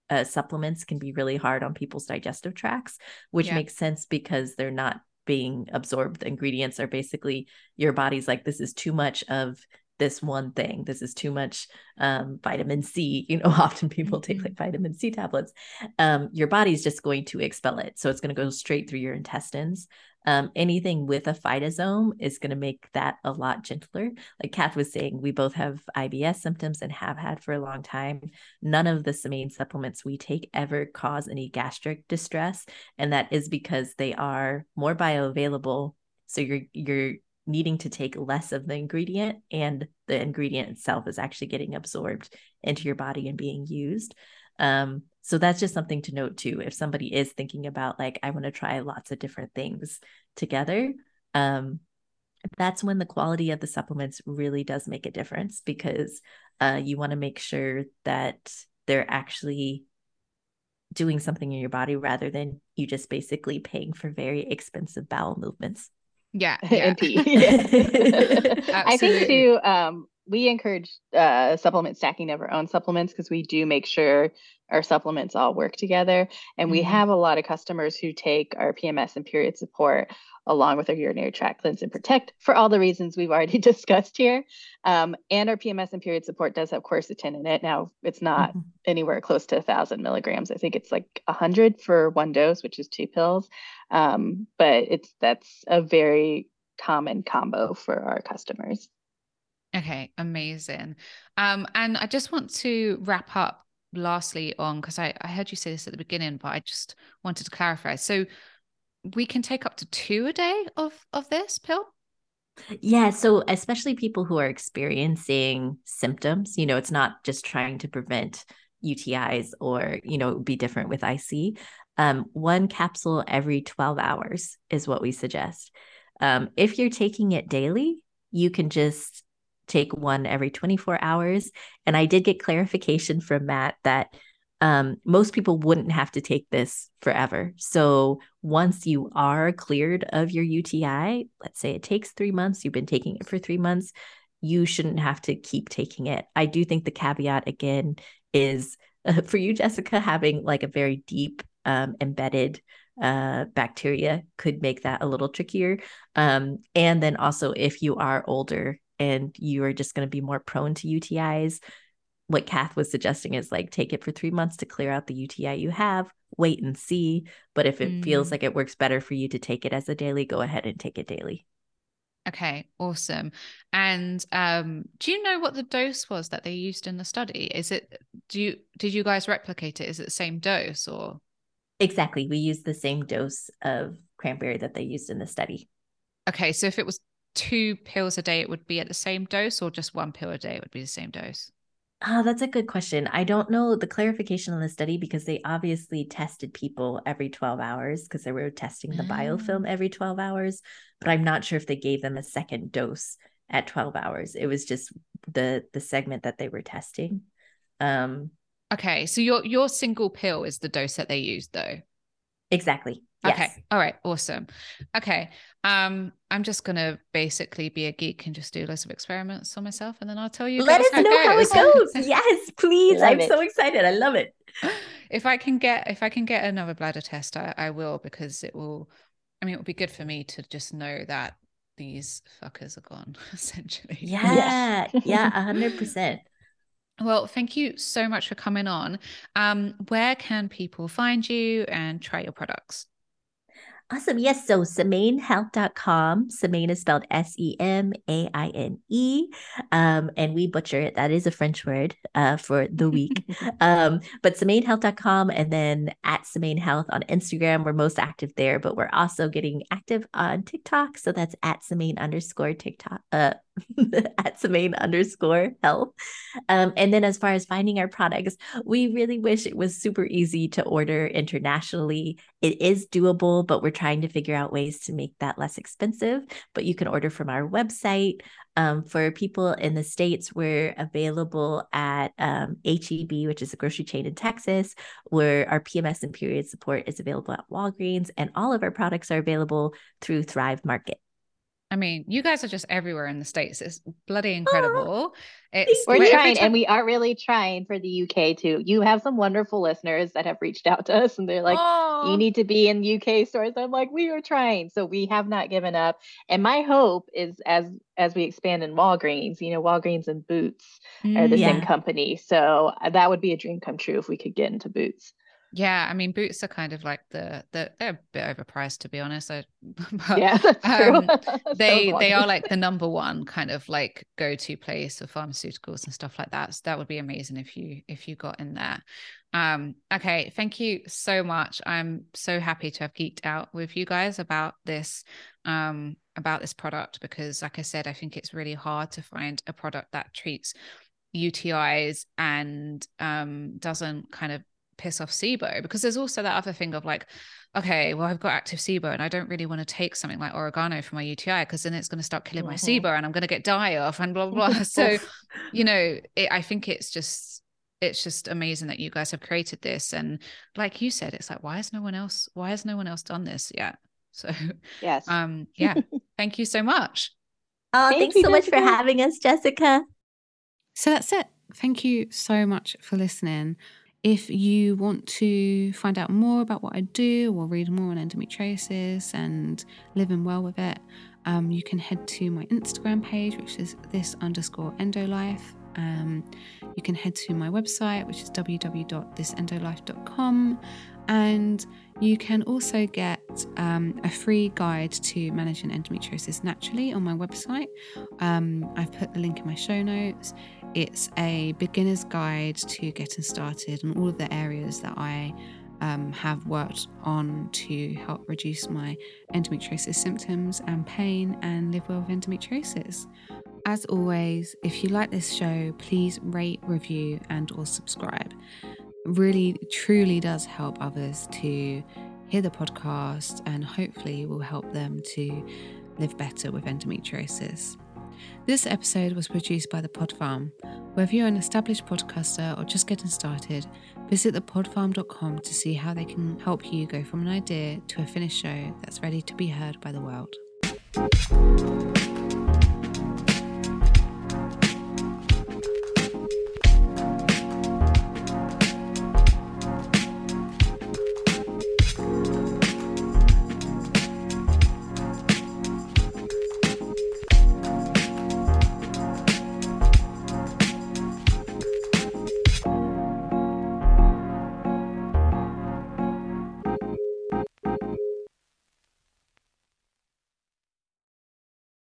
uh, supplements can be really hard on people's digestive tracts, which yeah. makes sense because they're not being absorbed. The ingredients are basically your body's like, this is too much of this one thing. This is too much um, vitamin C. You know, *laughs* often people take mm-hmm. like vitamin C tablets. Um, your body's just going to expel it. So it's going to go straight through your intestines. Um, anything with a phytosome is going to make that a lot gentler. Like Cath was saying, we both have IBS symptoms and have had for a long time. None of the main supplements we take ever cause any gastric distress, and that is because they are more bioavailable. So you're you're needing to take less of the ingredient, and the ingredient itself is actually getting absorbed into your body and being used. Um, so that's just something to note too. If somebody is thinking about like, I want to try lots of different things together, um, that's when the quality of the supplements really does make a difference because uh, you want to make sure that they're actually doing something in your body rather than you just basically paying for very expensive bowel movements. Yeah. *laughs* yeah. *laughs* *laughs* I think too, um, we encourage uh, supplement stacking of our own supplements because we do make sure our supplements all work together. And mm-hmm. we have a lot of customers who take our PMS and period support along with our urinary tract cleanse and protect for all the reasons we've already *laughs* discussed here. Um, and our PMS and period support does have quercetin in it. Now it's not mm-hmm. anywhere close to a thousand milligrams. I think it's like a hundred for one dose, which is two pills. Um, but it's that's a very common combo for our customers. Okay, amazing. Um, and I just want to wrap up lastly on because I, I heard you say this at the beginning, but I just wanted to clarify. So we can take up to two a day of of this pill. Yeah. So, especially people who are experiencing symptoms, you know, it's not just trying to prevent UTIs or, you know, it would be different with IC. Um, one capsule every 12 hours is what we suggest. Um, if you're taking it daily, you can just take one every 24 hours. And I did get clarification from Matt that um, most people wouldn't have to take this forever. So once you are cleared of your UTI, let's say it takes three months, you've been taking it for three months, you shouldn't have to keep taking it. I do think the caveat again is uh, *laughs* for you, Jessica, having like a very deep um, embedded uh, bacteria could make that a little trickier. Um, and then also, if you are older and you are just going to be more prone to UTIs, what Cath was suggesting is like take it for three months to clear out the UTI you have, wait and see. But if it mm. feels like it works better for you to take it as a daily, go ahead and take it daily. Okay, awesome. And um, do you know what the dose was that they used in the study? Is it do you did you guys replicate it? Is it the same dose or Exactly. We used the same dose of cranberry that they used in the study. Okay, so if it was two pills a day, it would be at the same dose, or just one pill a day, it would be the same dose? Oh, that's a good question. I don't know the clarification on the study because they obviously tested people every 12 hours because they were testing the biofilm ah. every 12 hours, but I'm not sure if they gave them a second dose at 12 hours. It was just the the segment that they were testing. Um Okay, so your your single pill is the dose that they used though. Exactly. Yes. Okay. All right. Awesome. Okay. Um, I'm just gonna basically be a geek and just do lots of experiments on myself, and then I'll tell you. Let us how know how it goes. *laughs* yes, please. I'm it. so excited. I love it. If I can get if I can get another bladder test, I, I will because it will. I mean, it will be good for me to just know that these fuckers are gone, *laughs* essentially. Yeah. Yeah. hundred percent. Well, thank you so much for coming on. Um, where can people find you and try your products? Awesome. Yes. So semainehealth.com. Semaine is spelled S E M A I N E. Um, and we butcher it. That is a French word uh, for the week. *laughs* um, but semainehealth.com and then at Semaine Health on Instagram. We're most active there, but we're also getting active on TikTok. So that's at Semaine underscore TikTok. Uh, *laughs* at Semaine underscore health. Um, and then as far as finding our products, we really wish it was super easy to order internationally. It is doable, but we're trying to figure out ways to make that less expensive. But you can order from our website. Um, for people in the States, we're available at um, HEB, which is a grocery chain in Texas, where our PMS and period support is available at Walgreens, and all of our products are available through Thrive Market. I mean, you guys are just everywhere in the States. It's bloody incredible. It's we're trying time- and we are really trying for the UK too. You have some wonderful listeners that have reached out to us and they're like, you need to be in UK stores. I'm like, we are trying. So we have not given up. And my hope is as as we expand in Walgreens, you know, Walgreens and Boots are the yeah. same company. So uh, that would be a dream come true if we could get into Boots. Yeah, I mean, boots are kind of like the, the they're a bit overpriced to be honest. I, *laughs* but, yeah, *laughs* that's um, *laughs* they they are like the number one kind of like go to place for pharmaceuticals and stuff like that. So that would be amazing if you if you got in there. Um, okay, thank you so much. I'm so happy to have geeked out with you guys about this um about this product because, like I said, I think it's really hard to find a product that treats UTIs and um doesn't kind of piss off SIBO because there's also that other thing of like, okay, well, I've got active SIBO and I don't really want to take something like oregano for my UTI because then it's going to start killing my mm-hmm. SIBO and I'm going to get die off and blah, blah, blah. *laughs* so, you know, it, I think it's just, it's just amazing that you guys have created this. And like you said, it's like, why has no one else, why has no one else done this yet? So, yes. *laughs* Um, yeah. thank you so much. Oh, Thank thanks so much for having us, Jessica. So that's it. Thank you so much for listening. If you want to find out more about what I do or read more on endometriosis and living well with it, um, you can head to my Instagram page, which is this underscore endolife. Um, you can head to my website, which is www.thisendolife.com, and you can also get um, a free guide to managing endometriosis naturally on my website. Um, I've put the link in my show notes. It's a beginner's guide to getting started and all of the areas that I um, have worked on to help reduce my endometriosis symptoms and pain and live well with endometriosis. As always, if you like this show, please rate, review, and or subscribe. Really, truly does help others to hear the podcast and hopefully will help them to live better with endometriosis. This episode was produced by The Pod Farm. Whether you're an established podcaster or just getting started, visit thepodfarm.com to see how they can help you go from an idea to a finished show that's ready to be heard by the world.